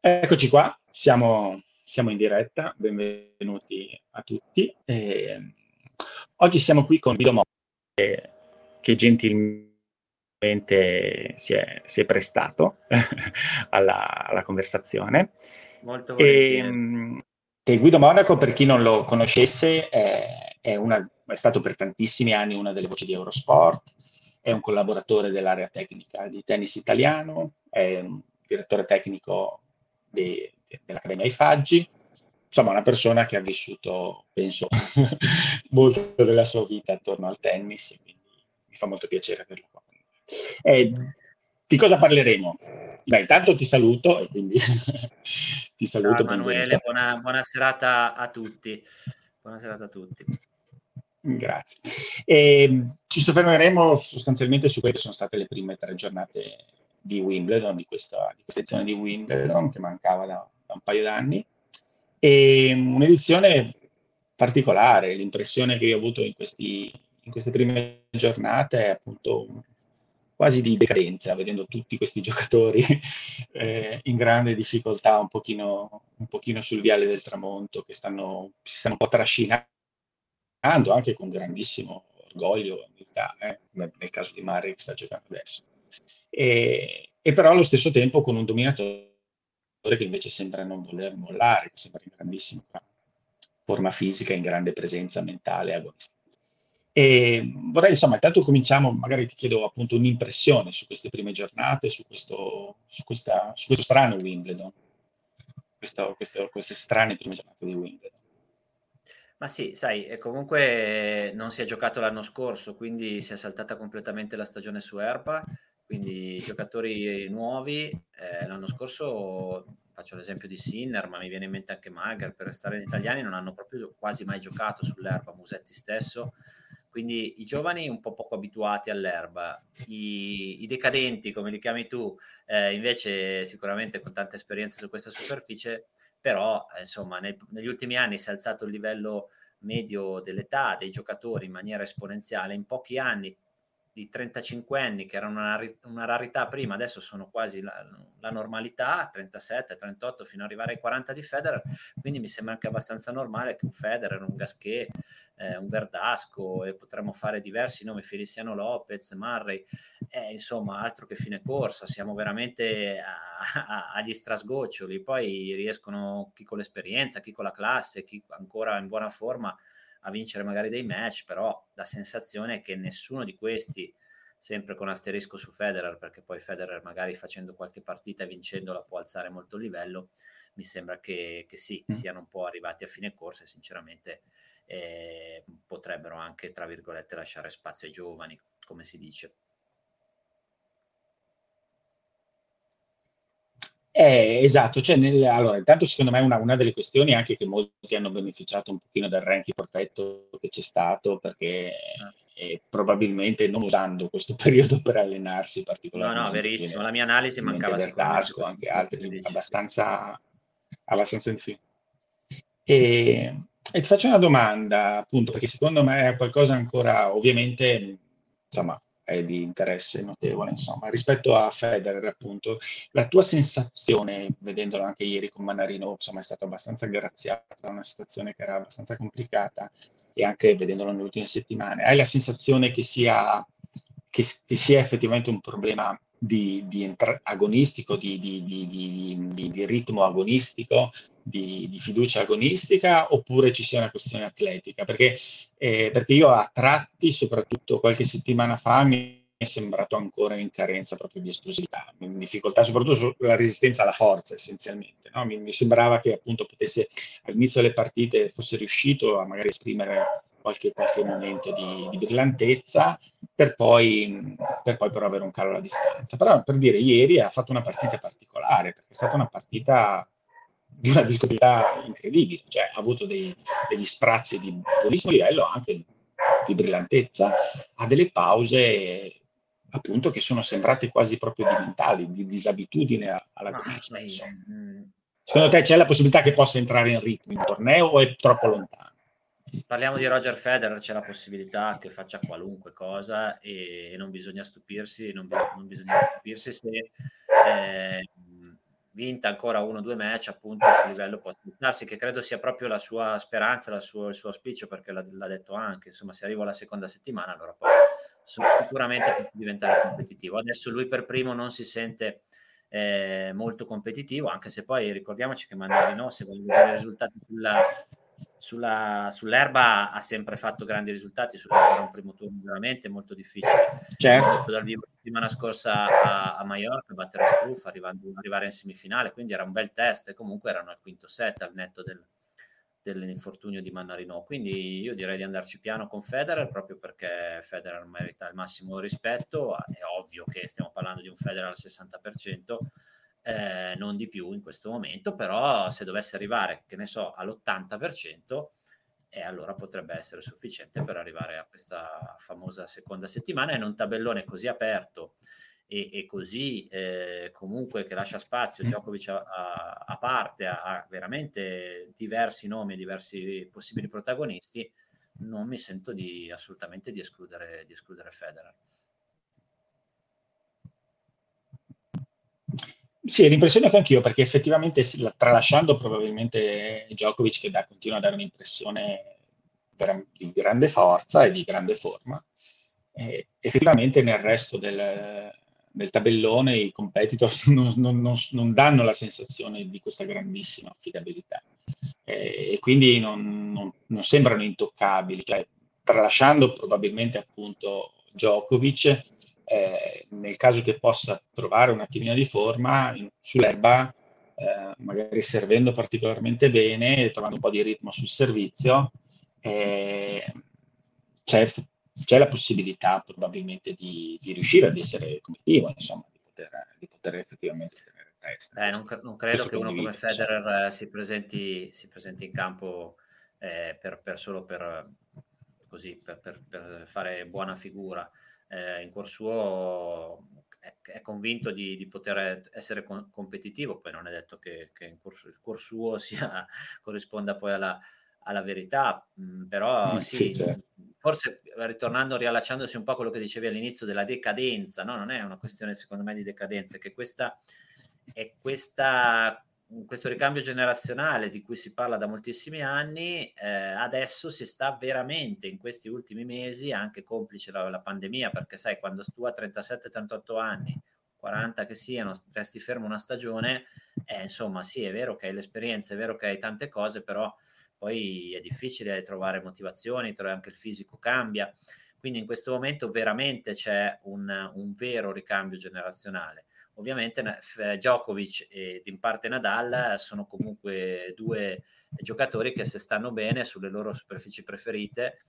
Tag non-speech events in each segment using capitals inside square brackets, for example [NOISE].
Eccoci qua, siamo, siamo in diretta, benvenuti a tutti. Eh, oggi siamo qui con Guido Moro, che, che gentilmente si è, si è prestato [LAUGHS] alla, alla, conversazione. Molto volentieri. E, Guido Monaco, per chi non lo conoscesse, è, è, una, è stato per tantissimi anni una delle voci di Eurosport, è un collaboratore dell'area tecnica di tennis italiano, è un direttore tecnico de, de, dell'Accademia Ifaggi, insomma una persona che ha vissuto, penso, [LAUGHS] molto della sua vita attorno al tennis, quindi mi fa molto piacere averlo qua. Eh, di cosa parleremo? Beh, intanto ti saluto e quindi [LAUGHS] ti saluto. Ciao Emanuele, buona, buona, serata a tutti. Buona serata a tutti. Grazie. E, ehm, ci soffermeremo sostanzialmente su quelle che sono state le prime tre giornate di Wimbledon, di questa, di questa edizione di Wimbledon che mancava da, da un paio d'anni. E un'edizione particolare, l'impressione che ho avuto in, questi, in queste prime giornate è appunto quasi di decadenza, vedendo tutti questi [LAUGHS] giocatori eh, in grande difficoltà, un pochino, un pochino, sul viale del tramonto, che stanno, si stanno un po' trascinando, anche con grandissimo orgoglio, umiltà, eh, nel caso di Mari che sta giocando adesso e, e però allo stesso tempo con un dominatore che invece sembra non voler mollare, sembra in grandissima forma fisica, in grande presenza mentale agonistica. E vorrei, insomma, intanto cominciamo, magari ti chiedo appunto un'impressione su queste prime giornate, su questo, su questa, su questo strano Wimbledon, questo, questo, queste strane prime giornate di Wimbledon. Ma sì, sai, comunque non si è giocato l'anno scorso, quindi si è saltata completamente la stagione su Erpa quindi giocatori nuovi, eh, l'anno scorso faccio l'esempio di Sinner, ma mi viene in mente anche Mager, per restare in italiani non hanno proprio quasi mai giocato sull'erba, Musetti stesso, quindi i giovani un po' poco abituati all'erba, i, i decadenti come li chiami tu, eh, invece sicuramente con tanta esperienza su questa superficie, però eh, insomma nel, negli ultimi anni si è alzato il livello medio dell'età dei giocatori in maniera esponenziale, in pochi anni di 35 anni che erano una, una rarità prima, adesso sono quasi la, la, normalità, 37, 38 fino ad arrivare ai 40 di Federer, quindi mi sembra anche abbastanza normale che un Federer, un Gasquet, eh, un Verdasco e potremmo fare diversi nomi, Feliciano Lopez, Murray, eh, insomma altro che fine corsa, siamo veramente a, a, agli strasgoccioli, poi riescono chi con l'esperienza, chi con la classe, chi ancora in buona forma a vincere magari dei match, però la sensazione è che nessuno di questi, sempre con asterisco su Federer, perché poi Federer magari facendo qualche partita e vincendola può alzare molto il livello, mi sembra che, che sì, mm. siano un po' arrivati a fine corsa e sinceramente eh, potrebbero anche, tra virgolette, lasciare spazio ai giovani, come si dice. Eh, esatto, cioè nel, allora, intanto secondo me una, una, delle questioni anche che molti hanno beneficiato un pochino del ranking protetto che c'è stato perché eh, probabilmente non usando questo [LAUGHS] periodo per allenarsi particolarmente. No, no, verissimo, la mia analisi mancava Verdasco, anche altri, abbastanza, abbastanza difficile. E, e ti faccio una domanda, appunto, perché secondo me è qualcosa ancora, ovviamente, insomma, è di interesse notevole, insomma, rispetto a Federer, appunto, la tua sensazione, vedendolo anche ieri con Manarino, insomma, è stata abbastanza graziata da una situazione che era abbastanza complicata e anche vedendolo nelle ultime settimane, hai la sensazione che sia, che, che sia effettivamente un problema di, di agonistico, di, di, di, ritmo agonistico, di, fiducia agonistica, oppure ci sia una questione atletica? Perché, eh, perché io a tratti, soprattutto qualche settimana fa, mi è sembrato ancora in carenza proprio di esplosività, in difficoltà soprattutto sulla resistenza alla forza essenzialmente. No? Mi, mi, sembrava che appunto potesse all'inizio delle partite fosse riuscito a magari esprimere qualche, qualche momento di, di brillantezza per poi, per poi però avere un calo alla distanza. Però per dire, ieri ha fatto una partita particolare, perché è stata una partita di una discontinuità incredibile, cioè ha avuto dei, degli sprazzi di buonissimo livello, anche di brillantezza, ha delle pause appunto che sono sembrate quasi proprio di mentali, di disabitudine alla ah, Secondo te c'è la possibilità che possa entrare in ritmo in torneo o è troppo lontano? Parliamo di Roger Federer, c'è la possibilità che faccia qualunque cosa e non bisogna stupirsi, non, non bisogna stupirsi se eh, vinta ancora uno o due match, appunto, sul livello può darsi che credo sia proprio la sua speranza, la sua, il suo auspicio, perché l'ha, l'ha, detto anche, insomma, se arrivo alla seconda settimana, allora poi sicuramente può diventare competitivo. Adesso lui per primo non si sente eh, molto competitivo, anche se poi ricordiamoci che Mandarino, se voglio vedere i risultati sulla, sulla, sull'erba ha sempre fatto grandi risultati, sull'erba era un primo turno veramente molto difficile. Certo. Dal vivo settimana scorsa a, a Mallorca, battere Struff, arrivando, arrivare in semifinale, quindi era un bel test e comunque erano al quinto set al netto del, dell'infortunio di Mannarino. Quindi io direi di andarci piano con Federer proprio perché Federer merita il massimo rispetto. È ovvio che stiamo parlando di un Federer al 60%, eh, non di più in questo momento, però se dovesse arrivare, che ne so, all'80%, e allora potrebbe essere sufficiente per arrivare a questa famosa seconda settimana in un tabellone così aperto e, e così eh, comunque che lascia spazio Djokovic a, a, a parte a, a, veramente diversi nomi, diversi possibili protagonisti, non mi sento di, assolutamente di escludere, di escludere Federer. Sì, l'impressione che anch'io, perché effettivamente tralasciando probabilmente Djokovic che da, continua a dare un'impressione di grande forza e di grande forma, eh, effettivamente nel resto del, nel tabellone i competitor [LAUGHS] non, non, non, non, danno la sensazione di questa grandissima affidabilità. Eh, e quindi non, sembrano intoccabili, cioè, tralasciando probabilmente appunto Djokovic, eh, nel caso che possa trovare un attimino di forma in, sull'erba, eh, magari servendo particolarmente bene, trovando un po' di ritmo sul servizio, eh, c'è c'è la possibilità probabilmente di, di riuscire ad essere competitivo, insomma, di poter, di poter effettivamente tenere testa. Eh, non, non, credo che uno come Federer eh, si, presenti, si, presenti, in campo eh, per, per, solo per, così, per, per, fare buona figura. Eh, in cuor suo è, è convinto di, di, poter essere con, competitivo, poi non è detto che, che in cuor, il cuor suo [LAUGHS] sia, corrisponda poi alla, alla verità, mm, però mm, sì, sì certo. forse ritornando, riallacciandosi un po' a quello che dicevi all'inizio della decadenza, no? non è una questione secondo me di decadenza, è che questa è questa, questo ricambio generazionale di cui si parla da moltissimi anni, eh, adesso si sta veramente in questi ultimi mesi, anche complice la, la pandemia, perché sai, quando tu a 37-38 anni 40 che siano, resti fermo una stagione, eh, insomma, sì, è vero che hai l'esperienza, è vero che hai tante cose, però poi è difficile trovare motivazioni, anche il fisico cambia, quindi in questo momento veramente c'è un, un vero ricambio generazionale. Ovviamente Djokovic e in parte Nadal sono comunque due giocatori che se stanno bene sulle loro superfici preferite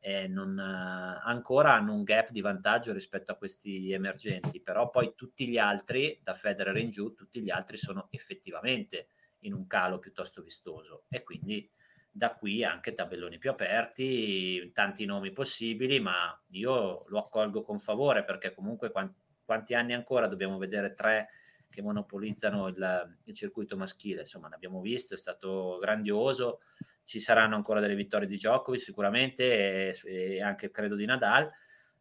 eh, non, ancora hanno un gap di vantaggio rispetto a questi emergenti, però poi tutti gli altri, da Federer in giù, tutti gli altri sono effettivamente in un calo piuttosto vistoso. E quindi da qui anche tabelloni più aperti, tanti nomi possibili, ma io lo accolgo con favore perché comunque quanti, quanti anni ancora? Dobbiamo vedere tre che monopolizzano il, il, circuito maschile, insomma ne abbiamo visto, è stato grandioso, ci saranno ancora delle vittorie di Djokovic sicuramente e, e anche credo di Nadal,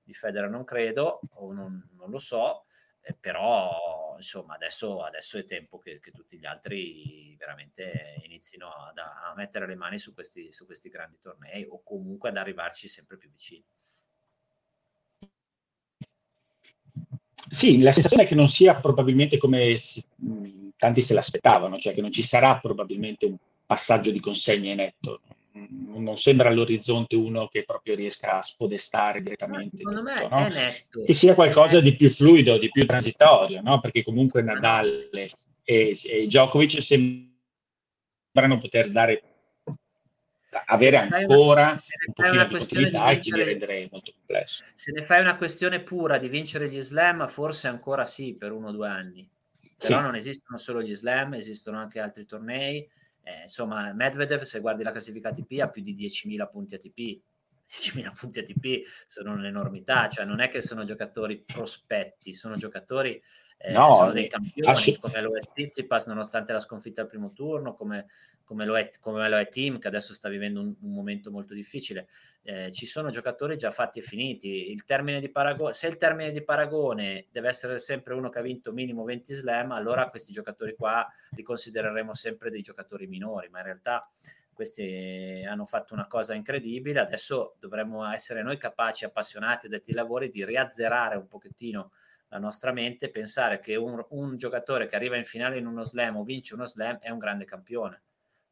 di Federer non credo, o non, non lo so, eh, però insomma adesso, adesso è tempo che, che, tutti gli altri veramente inizino a, a mettere le mani su questi, su questi grandi tornei o comunque ad arrivarci sempre più vicini. Sì, la sensazione è che non sia probabilmente come si, tanti se l'aspettavano, cioè che non ci sarà probabilmente un passaggio di consegne netto non sembra all'orizzonte uno che proprio riesca a spodestare direttamente. secondo tutto, me no? è netto. Che sia qualcosa di più fluido, di più transitorio, no? perché comunque Nadal e, e Djokovic sembrano poter dare avere ancora una, un po' di di vincere, rendere molto complesso. Se ne fai una questione pura di vincere gli slam, forse ancora sì per uno o due anni. Però sì. non esistono solo gli slam, esistono anche altri tornei eh, insomma, Medvedev, se guardi la classifica ATP, ha più di 10.000 punti ATP. 10.000 punti ATP sono un'enormità, cioè non è che sono giocatori prospetti, sono giocatori eh, no, sono dei campioni assolut- come lo è Tsitsipas nonostante la sconfitta al primo turno, come, come, lo, è, come lo è Tim che adesso sta vivendo un, un momento molto difficile. Eh, ci sono giocatori già fatti e finiti. Il termine di paragone, se il termine di paragone deve essere sempre uno che ha vinto minimo 20 slam, allora questi giocatori qua li considereremo sempre dei giocatori minori, ma in realtà questi hanno fatto una cosa incredibile. Adesso dovremmo essere noi capaci, appassionati detti lavori, di riazzerare un pochettino la nostra mente, pensare che un, un, giocatore che arriva in finale in uno slam o vince uno slam è un grande campione.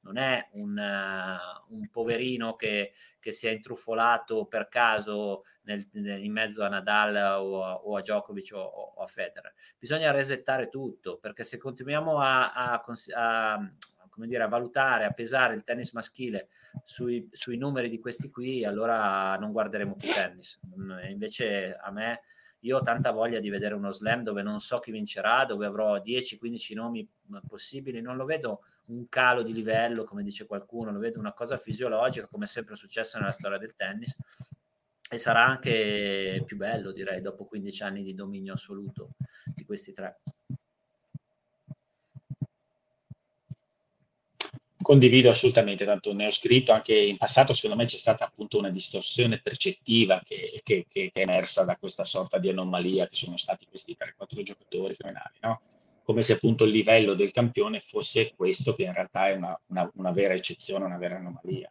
Non è un, uh, un poverino che, che, si è intrufolato per caso nel, nel, in mezzo a Nadal o a, o a Djokovic o, o, a Federer. Bisogna resettare tutto perché se continuiamo a, a, a dire, valutare, a pesare il tennis maschile sui, sui numeri di questi qui, allora non guarderemo più tennis. E invece a me, io ho tanta voglia di vedere uno slam dove non so chi vincerà, dove avrò 10-15 nomi possibili, non lo vedo un calo di livello, come dice qualcuno, lo vedo una cosa fisiologica, come è sempre successo nella storia del tennis. E sarà anche più bello, direi, dopo 15 anni di dominio assoluto di questi tre. Condivido assolutamente, tanto ne ho scritto anche in passato, secondo me c'è stata appunto una distorsione percettiva che, che, che è emersa da questa sorta di anomalia che sono stati questi 3-4 giocatori fenomenali, no? come se appunto il livello del campione fosse questo che in realtà è una, una, una vera eccezione, una vera anomalia.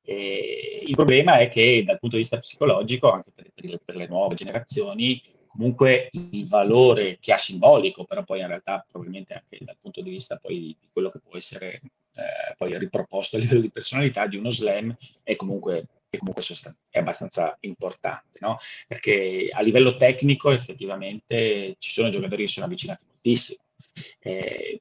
E il problema è che dal punto di vista psicologico, anche per, per, per le nuove generazioni, comunque il valore che ha simbolico, però poi in realtà probabilmente anche dal punto di vista poi di quello che può essere eh, poi riproposto a livello di personalità di uno slam è comunque, è, comunque sostan- è abbastanza importante, no? perché a livello tecnico effettivamente ci sono giocatori che sono avvicinati moltissimo. Eh,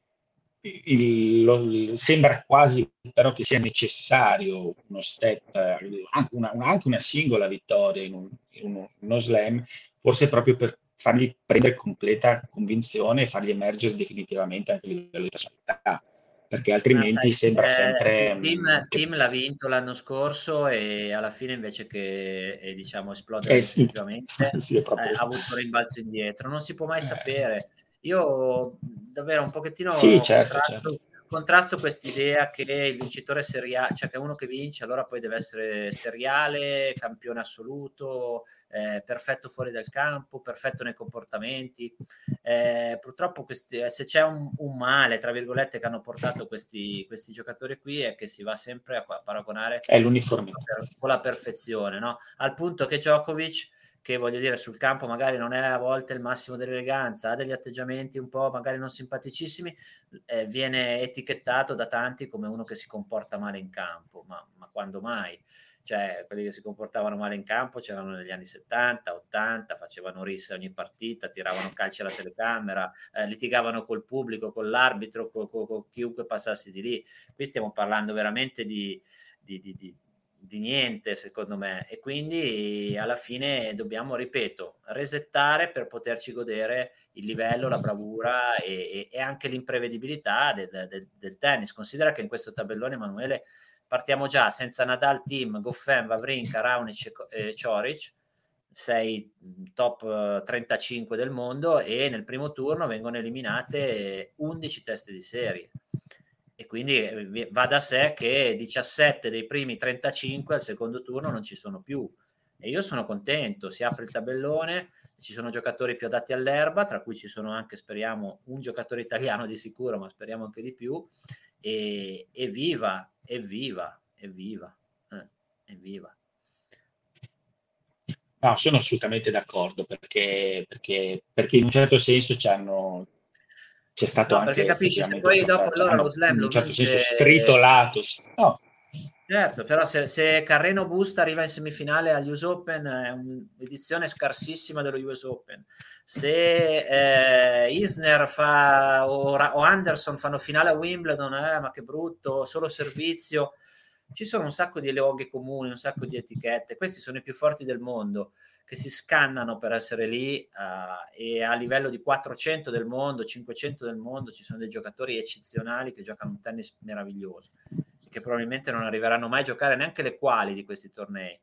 il, lo, sembra quasi però che sia necessario uno step, anche una, anche una singola vittoria in, un, in uno slam, forse proprio per fargli prendere completa convinzione e fargli emergere definitivamente anche a livello di personalità perché altrimenti sai, sembra eh, sempre... Tim, mm, che... Tim, l'ha vinto l'anno scorso e alla fine invece che eh, diciamo esplodere eh, sì. [LAUGHS] sì, eh, ha avuto un rimbalzo indietro. Non si può mai eh. sapere. Io davvero un pochettino sì, certo, certo contrasto questa idea che il vincitore seriale, cioè che uno che vince allora poi deve essere seriale, campione assoluto, eh, perfetto fuori dal campo, perfetto nei comportamenti. Eh, purtroppo questi, eh, se c'è un, un, male, tra virgolette, che hanno portato questi, questi giocatori qui è che si va sempre a, a paragonare è l'uniforme. con la perfezione, no? al punto che Djokovic che voglio dire sul campo magari non è a volte il massimo dell'eleganza, ha degli atteggiamenti un po' magari non simpaticissimi, eh, viene etichettato da tanti come uno che si comporta male in campo, ma, ma quando mai? Cioè, quelli che si comportavano male in campo c'erano negli anni 70, 80, facevano rissa ogni partita, tiravano calci alla telecamera, eh, litigavano col pubblico, con l'arbitro, con, con, con, chiunque passasse di lì. Qui stiamo parlando veramente di, di, di, di di niente secondo me. E quindi alla fine dobbiamo, ripeto, resettare per poterci godere il livello, la bravura e, e anche l'imprevedibilità del, del, del, tennis. Considera che in questo tabellone, Emanuele, partiamo già senza Nadal, Team, Goffin, Vavrinka, Raonic e Cioric, sei top 35 del mondo e nel primo turno vengono eliminate 11 teste di serie e quindi eh, va da sé che 17 dei primi 35 al secondo turno non ci sono più. E io sono contento, si apre il tabellone, ci sono giocatori più adatti all'erba, tra cui ci sono anche, speriamo, un giocatore italiano di sicuro, ma speriamo anche di più. E evviva, evviva, evviva, eh, evviva. No, sono assolutamente d'accordo perché, perché, perché in un certo senso ci hanno, c'è stato no, anche perché capisci se poi dopo allora lo slam in un certo vince... senso stritolato no. certo però se, se, Carreno Busta arriva in semifinale agli US Open è un'edizione scarsissima dello US Open. Se eh, Isner fa, o, o, Anderson fanno finale a Wimbledon eh, ma che brutto solo servizio ci sono un sacco di luoghi comuni un sacco di etichette questi sono i più forti del mondo che si scannano per essere lì uh, e a livello di 400 del mondo, 500 del mondo ci sono dei giocatori eccezionali che giocano un tennis meraviglioso che probabilmente non arriveranno mai a giocare neanche le quali di questi tornei.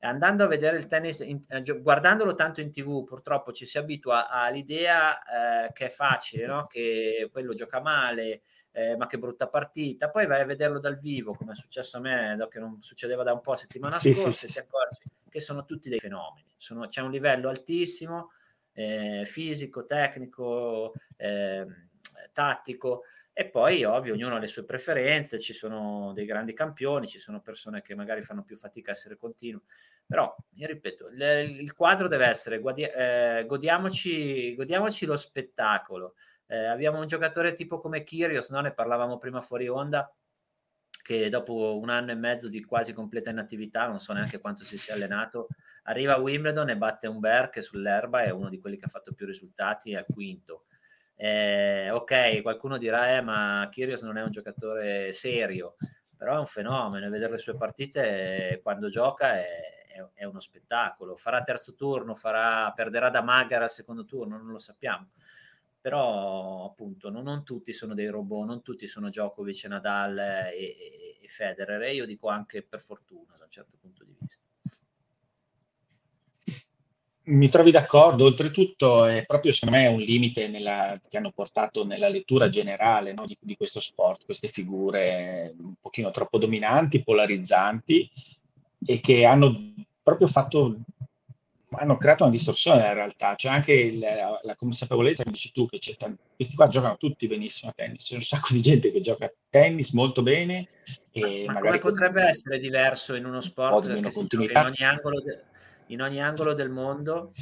andando a vedere il tennis, in, eh, guardandolo tanto in tv, purtroppo ci si abitua all'idea eh, che è facile, no? che quello gioca male, eh, ma che brutta partita. Poi vai a vederlo dal vivo, come è successo a me, che non succedeva da un po' settimana sì, scorsa, sì, ti accorgi che sono tutti dei fenomeni. Sono, c'è un livello altissimo, eh, fisico, tecnico, eh, tattico. E poi, ovvio, ognuno ha le sue preferenze, ci sono dei grandi campioni, ci sono persone che magari fanno più fatica a essere continui, però, io ripeto, le, il quadro deve essere, guadi- eh, godiamoci, godiamoci lo spettacolo. Eh, abbiamo un giocatore tipo come Kyrgios, no? ne parlavamo prima fuori onda, che dopo un anno e mezzo di quasi completa inattività, non so neanche quanto si sia allenato, arriva a Wimbledon e batte un Bear che sull'erba è uno di quelli che ha fatto più risultati al quinto. Eh, ok, qualcuno dirà, eh, ma Kyrgios non è un giocatore serio, però è un fenomeno, vedere le sue partite quando gioca è, è, è uno spettacolo. Farà terzo turno, farà, perderà da Magar al secondo turno, non lo sappiamo. Però appunto non, non tutti sono dei robot, non tutti sono Djokovic, Nadal e, e, e Federer e io dico anche per fortuna da un certo punto di vista. Mi trovi d'accordo, oltretutto è proprio secondo me un limite nella, che hanno portato nella lettura generale no, di, di, questo sport, queste figure un pochino troppo dominanti, polarizzanti e che hanno proprio fatto, hanno creato una distorsione nella realtà, c'è anche il, la, la, consapevolezza che dici tu che c'è t- questi qua giocano tutti benissimo a tennis, c'è un sacco di gente che gioca a tennis molto bene. E ma, come potrebbe con... essere diverso in uno sport che si in ogni angolo? De- in ogni angolo del mondo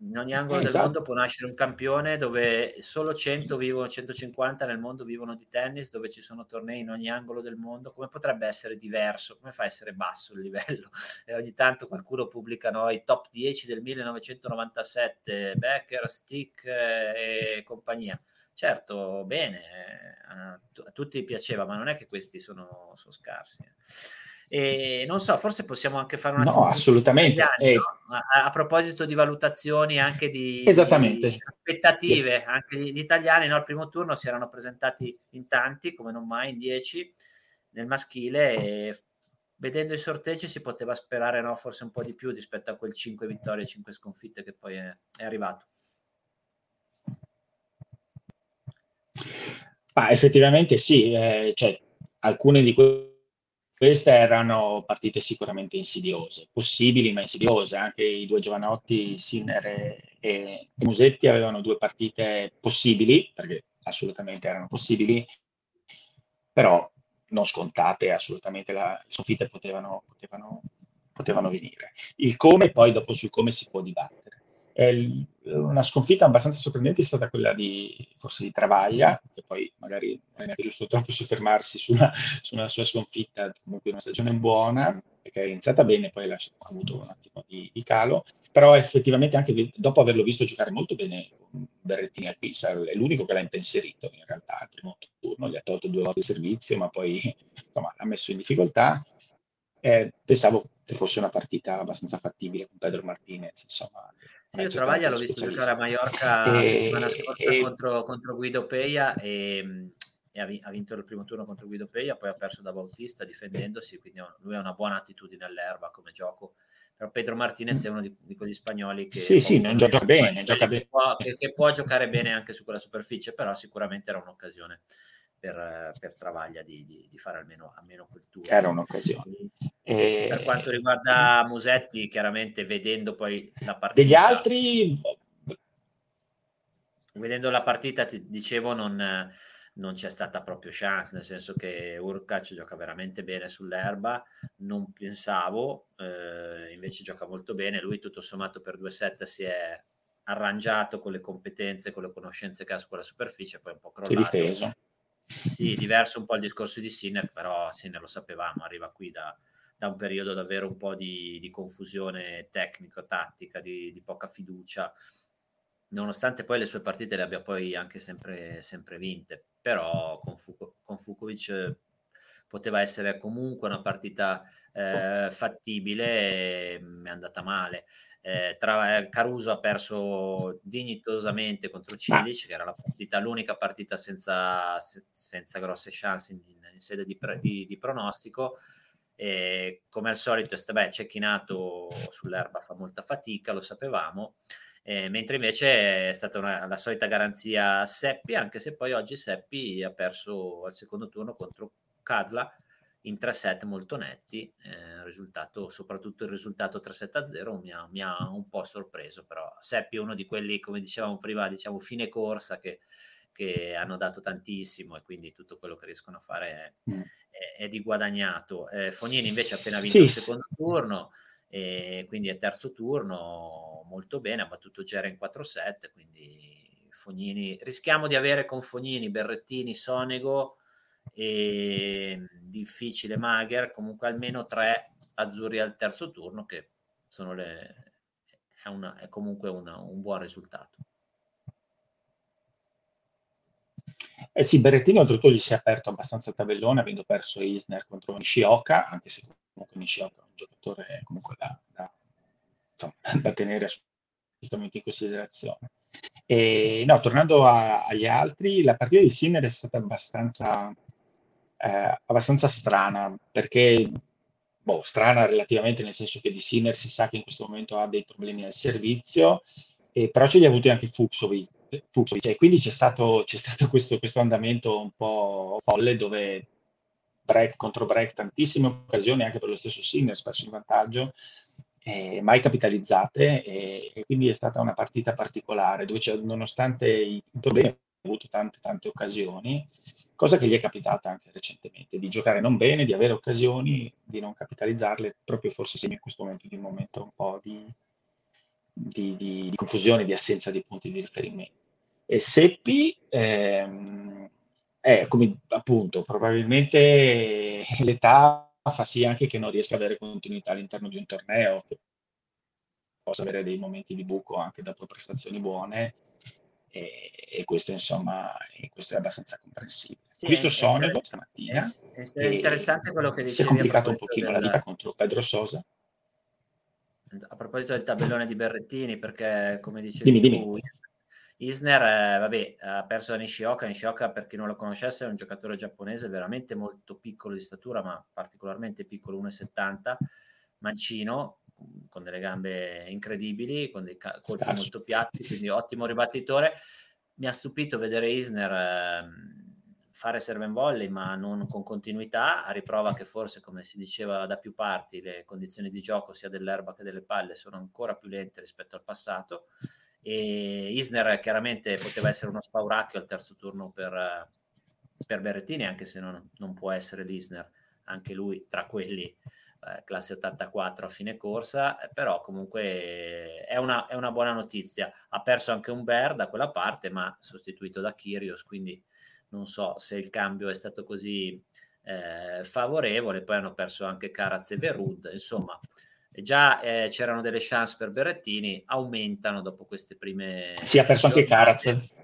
in ogni angolo esatto. del mondo può nascere un campione dove solo 100 vivono, 150 nel mondo vivono di tennis, dove ci sono tornei in ogni angolo del mondo. Come potrebbe essere diverso? Come fa a essere basso il livello? [LAUGHS] E ogni tanto qualcuno pubblica no, i top 10 del 1997, Becker, Stick eh, e compagnia. Certo, bene, eh, a, tutti piaceva, ma non è che questi sono, sono scarsi. Eh. E non so, forse possiamo anche fare una No, assolutamente. Italiani, no? a, a, proposito di valutazioni anche di, Esattamente. di aspettative, yes. anche gli, italiani no, al primo turno si erano presentati in tanti, come non mai, in dieci nel maschile e vedendo i sorteggi si poteva sperare no, forse un po' di più rispetto a quel 5 vittorie e 5 sconfitte che poi è, è arrivato. Ma effettivamente sì, eh, cioè, alcune di quelle queste erano partite sicuramente insidiose, possibili ma insidiose. Anche i due giovanotti, Sinner e, e Musetti, avevano due partite possibili, perché assolutamente erano possibili, però non scontate, assolutamente la, le sconfitte potevano, potevano, potevano venire. Il come poi dopo sul come si può dibattere. Eh, una sconfitta abbastanza sorprendente è stata quella di forse di Travaglia, che poi magari non è giusto troppo soffermarsi sulla, sulla sua sconfitta, comunque una stagione buona, perché è iniziata bene, poi ha avuto un attimo di, di, calo, però effettivamente anche dopo averlo visto giocare molto bene Berrettini a Pisa, è l'unico che l'ha impensierito in realtà al primo turno, gli ha tolto due volte il servizio, ma poi insomma, l'ha messo in difficoltà. Eh, pensavo che fosse una partita abbastanza fattibile con Pedro Martinez, insomma, io Travaglia l'ho visto giocare a Mallorca la settimana scorsa e... contro, contro, Guido Peia e, e, ha vinto il primo turno contro Guido Peia, poi ha perso da Bautista difendendosi, quindi lui ha una buona attitudine all'erba come gioco. Però Pedro Martinez è uno di, di quegli spagnoli che, sì, sì, non gioca bene, gioca che, può, che, che può giocare bene anche su quella superficie, però sicuramente era un'occasione per, per Travaglia di, di, di, fare almeno, almeno quel turno. Era un'occasione. E... Per quanto riguarda Musetti, chiaramente vedendo poi la partita... Degli altri... Vedendo la partita, ti dicevo, non, non c'è stata proprio chance, nel senso che Urkac gioca veramente bene sull'erba, non pensavo, eh, invece gioca molto bene, lui tutto sommato per due set si è arrangiato con le competenze, con le conoscenze che ha su quella superficie, poi un po' crollato. Si è difeso sì, diverso un po' il discorso di Sinner, però Sinner lo sapevamo, arriva qui da, da un periodo davvero un po' di, di confusione tecnico-tattica, di, di, poca fiducia, nonostante poi le sue partite le abbia poi anche sempre, sempre vinte, però con, Fuko, con Fukovic poteva essere comunque una partita eh, fattibile e mi è andata male. Eh, tra, eh, Caruso ha perso dignitosamente contro Cilic, che era la partita, l'unica partita senza, senza grosse chance in, in sede di, di, di, pronostico. E come al solito, beh, cecchinato sull'erba fa molta fatica, lo sapevamo, eh, mentre invece è stata una, la solita garanzia a Seppi, anche se poi oggi Seppi ha perso al secondo turno contro Cadla in tre set molto netti, eh, risultato, soprattutto il risultato 3-7-0 mi ha, mi ha, un po' sorpreso, però Seppi è uno di quelli, come dicevamo prima, diciamo fine corsa che, che hanno dato tantissimo e quindi tutto quello che riescono a fare è, mm. è, è di guadagnato. Eh, Fognini invece ha appena vinto sì. il secondo turno, e quindi è terzo turno, molto bene, ha battuto Gera in 4-7, quindi Fognini, rischiamo di avere con Fognini, Berrettini, Sonego e difficile Mager, comunque almeno tre azzurri al terzo turno che sono le, è, una, è comunque una, un buon risultato. Eh sì, Berrettini oltretutto gli si è aperto abbastanza il tabellone avendo perso Isner contro Nishioka, anche se comunque Nishioka è un giocatore comunque da, da, insomma, [LAUGHS] da tenere assolutamente in considerazione. E, no, tornando a, agli altri, la partita di Sinner è stata abbastanza eh, abbastanza strana, perché, boh, strana relativamente nel senso che di Sinner si sa che in questo momento ha dei problemi al servizio, e, però ce li ha avuti anche Fuxovic, E quindi c'è stato, c'è stato questo, questo andamento un po' folle dove break contro break, tantissime occasioni anche per lo stesso Sinner, spesso in vantaggio, eh, mai capitalizzate e, e, quindi è stata una partita particolare dove nonostante i problemi ha avuto tante tante occasioni cosa che gli è capitata anche recentemente, di giocare non bene, di avere occasioni, di non capitalizzarle, proprio forse in questo momento di un momento un po' di, di, di, di confusione, di assenza di punti di riferimento. E Seppi ehm, è come appunto, probabilmente [LAUGHS] l'età fa sì anche che non riesca ad avere continuità all'interno di un torneo, che possa avere dei momenti di buco anche dopo prestazioni buone e, e questo insomma questo è abbastanza comprensibile. Sì, Visto Sonego stamattina è, è interessante quello che dicevi si è complicato un pochino del... la vita contro Pedro Sosa a proposito del tabellone di Berrettini perché come dicevi dimmi, dimmi. Isner eh, vabbè, ha perso da Nishioka. Nishioka, per chi non lo conoscesse, è un giocatore giapponese veramente molto piccolo di statura, ma particolarmente piccolo, 1,70, mancino, con delle gambe incredibili, con dei ca- colpi Scarso. molto piatti, quindi ottimo ribattitore. Mi ha stupito vedere Isner eh, fare serve in volley, ma non con continuità, a riprova che forse, come si diceva da più parti, le condizioni di gioco sia dell'erba che delle palle sono ancora più lente rispetto al passato. E Isner chiaramente poteva essere uno spauracchio al terzo turno per, per Berrettini, anche se non, non può essere l'Isner, anche lui tra quelli eh, classe 84 a fine corsa, eh, però comunque è una, è una, buona notizia. Ha perso anche un Bear da quella parte, ma sostituito da Kyrgios, quindi non so se il cambio è stato così eh, favorevole. Poi hanno perso anche Caraz e Verud, insomma. Già eh, c'erano delle chance per Berrettini, aumentano dopo queste prime. Si è perso anche Karatsev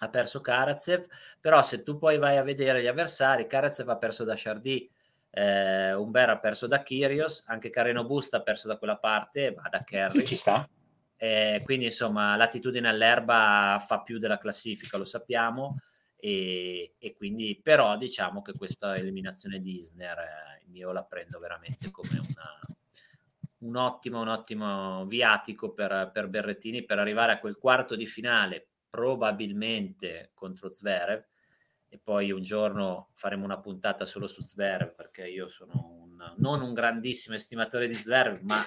ha perso Karatsev, però se tu poi vai a vedere gli avversari, Karatsev ha perso da Chardy, eh, Umber ha perso da Kyrios, anche Careno Busta ha perso da quella parte, ma da Kerry. Sì, ci sta. Eh, quindi insomma l'attitudine all'erba fa più della classifica, lo sappiamo, e, e quindi però diciamo che questa eliminazione di Isner eh, io la prendo veramente [LAUGHS] come una, un ottimo, un ottimo viatico per, per Berrettini per arrivare a quel quarto di finale probabilmente contro Zverev. E poi un giorno faremo una puntata solo su Zverev perché io sono un, non un grandissimo estimatore di Zverev ma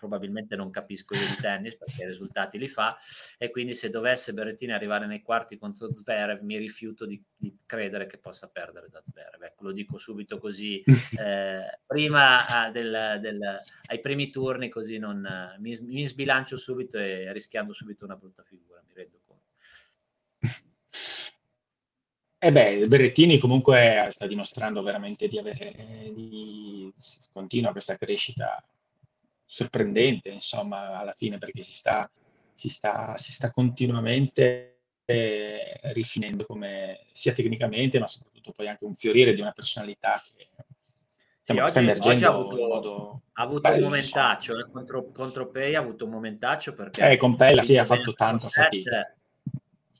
probabilmente non capisco io di tennis perché i risultati li fa e quindi se dovesse Berrettini arrivare nei quarti contro Zverev mi rifiuto di, di credere che possa perdere da Zverev. Ecco lo dico subito così [LAUGHS] eh, prima ah, del, del, ai primi turni così non mi, mi sbilancio subito e rischiando subito una brutta figura mi rendo conto. Eh beh, Berrettini comunque sta dimostrando veramente di avere, di, continua questa crescita sorprendente, insomma, alla fine, perché si sta, si sta, si sta continuamente eh, rifinendo come, sia tecnicamente, ma soprattutto poi anche un fiorire di una personalità che sì, oggi, oggi, ha avuto, ha avuto bello, un momentaccio eh, contro, contro Pei, ha avuto un momentaccio perché eh, con Pella sì, ha fatto tanta fatica.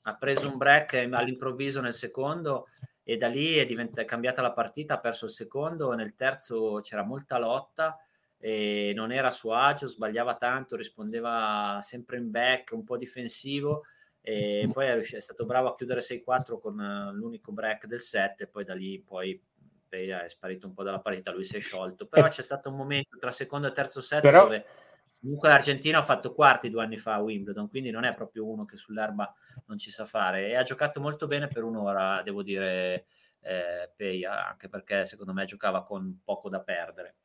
Ha preso un break all'improvviso nel secondo e da lì è, diventa, è cambiata la partita, ha perso il secondo, nel terzo c'era molta lotta e non era a suo agio, sbagliava tanto, rispondeva sempre in back, un po' difensivo e poi è, riuscito, è stato bravo a chiudere 6-4 con uh, l'unico break del set e poi da lì poi è sparito un po' dalla partita, lui si è sciolto, però c'è stato un momento tra secondo e terzo set però... dove comunque l'Argentina ha fatto quarti due anni fa a Wimbledon, quindi non è proprio uno che sull'erba non ci sa fare. E ha giocato molto bene per un'ora, devo dire, eh, Peia, anche perché secondo me giocava con poco da perdere.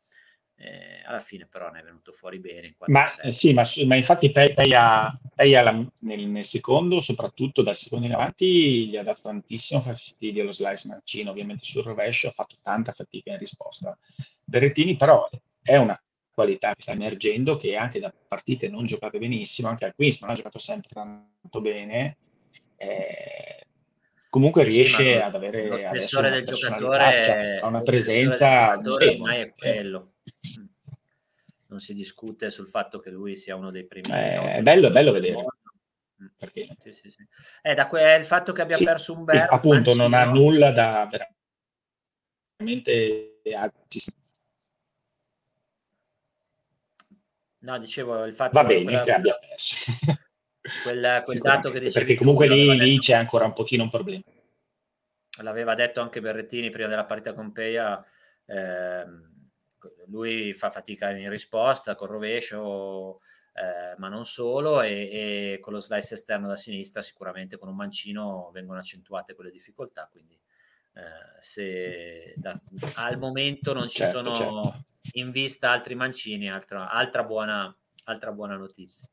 Eh, alla fine però ne è venuto fuori bene. Ma eh, sì, ma, ma, infatti la, nel, nel, secondo, soprattutto dal secondo in avanti, gli ha dato tantissimo fastidio lo slice mancino, ovviamente sul rovescio ha fatto tanta fatica in risposta. Berrettini però è una qualità che sta emergendo che anche da partite non giocate benissimo, anche al quiz non ha giocato sempre tanto bene, eh, comunque sì, riesce sì, ad avere lo spessore del giocatore cioè, ha una presenza ormai è quello [CLEARS THROAT] non si discute sul fatto che lui sia uno dei primi eh, è bello, è bello vedere. mm. perché? Sì, sì, sì. Eh, da que- il fatto che abbia perso un bel appunto non ha nulla da veramente no dicevo il fatto va bene che abbia perso. Quel, quel dato che dicevi perché comunque lì, lì c'è ancora un pochino un problema. L'aveva detto anche Berrettini prima della partita con Peia eh, lui fa fatica in risposta col rovescio eh, ma non solo e, e, con lo slice esterno da sinistra sicuramente con un mancino vengono accentuate quelle difficoltà quindi eh, se da, al momento non ci certo, sono certo. in vista altri mancini altra, altra, buona, altra buona notizia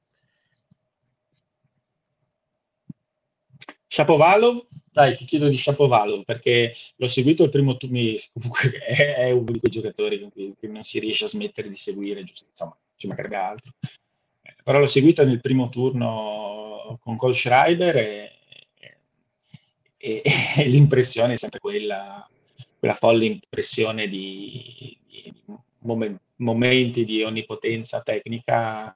Shapovalov, dai, ti chiedo di Shapovalov perché l'ho seguito il primo turno, comunque [LAUGHS] è, uno di quei giocatori cui non si riesce a smettere di seguire, giusto, insomma, ci mancherebbe altro. Eh, però l'ho seguito nel primo turno con Cole Schreiber e, e, e l'impressione è sempre quella, quella folle impressione di, di momenti di onnipotenza tecnica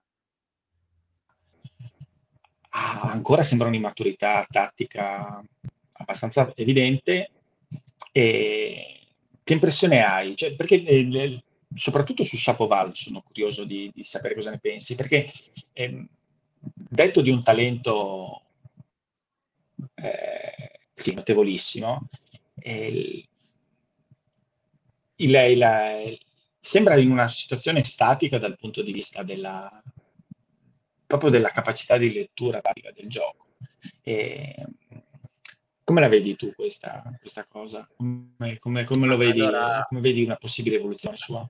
ancora sembra un'immaturità tattica abbastanza evidente. E che impressione hai? Cioè, perché eh, soprattutto su Shapoval sono curioso di, di, sapere cosa ne pensi, perché eh, detto di un talento eh, sì, notevolissimo, eh, il, il, sembra in una situazione statica dal punto di vista della, proprio della capacità di lettura del gioco. E, come la vedi tu questa, questa cosa? Come, come, come lo vedi, allora, come vedi una possibile evoluzione sua?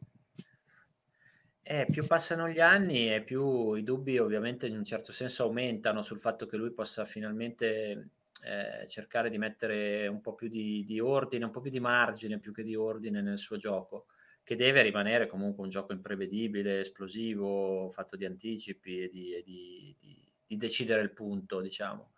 Eh, più passano gli anni e più i dubbi ovviamente in un certo senso aumentano sul fatto che lui possa finalmente eh, cercare di mettere un po' più di, di, ordine, un po' più di margine più che di ordine nel suo gioco che deve rimanere comunque un gioco imprevedibile, esplosivo, fatto di anticipi e di, e di, di, di decidere il punto, diciamo.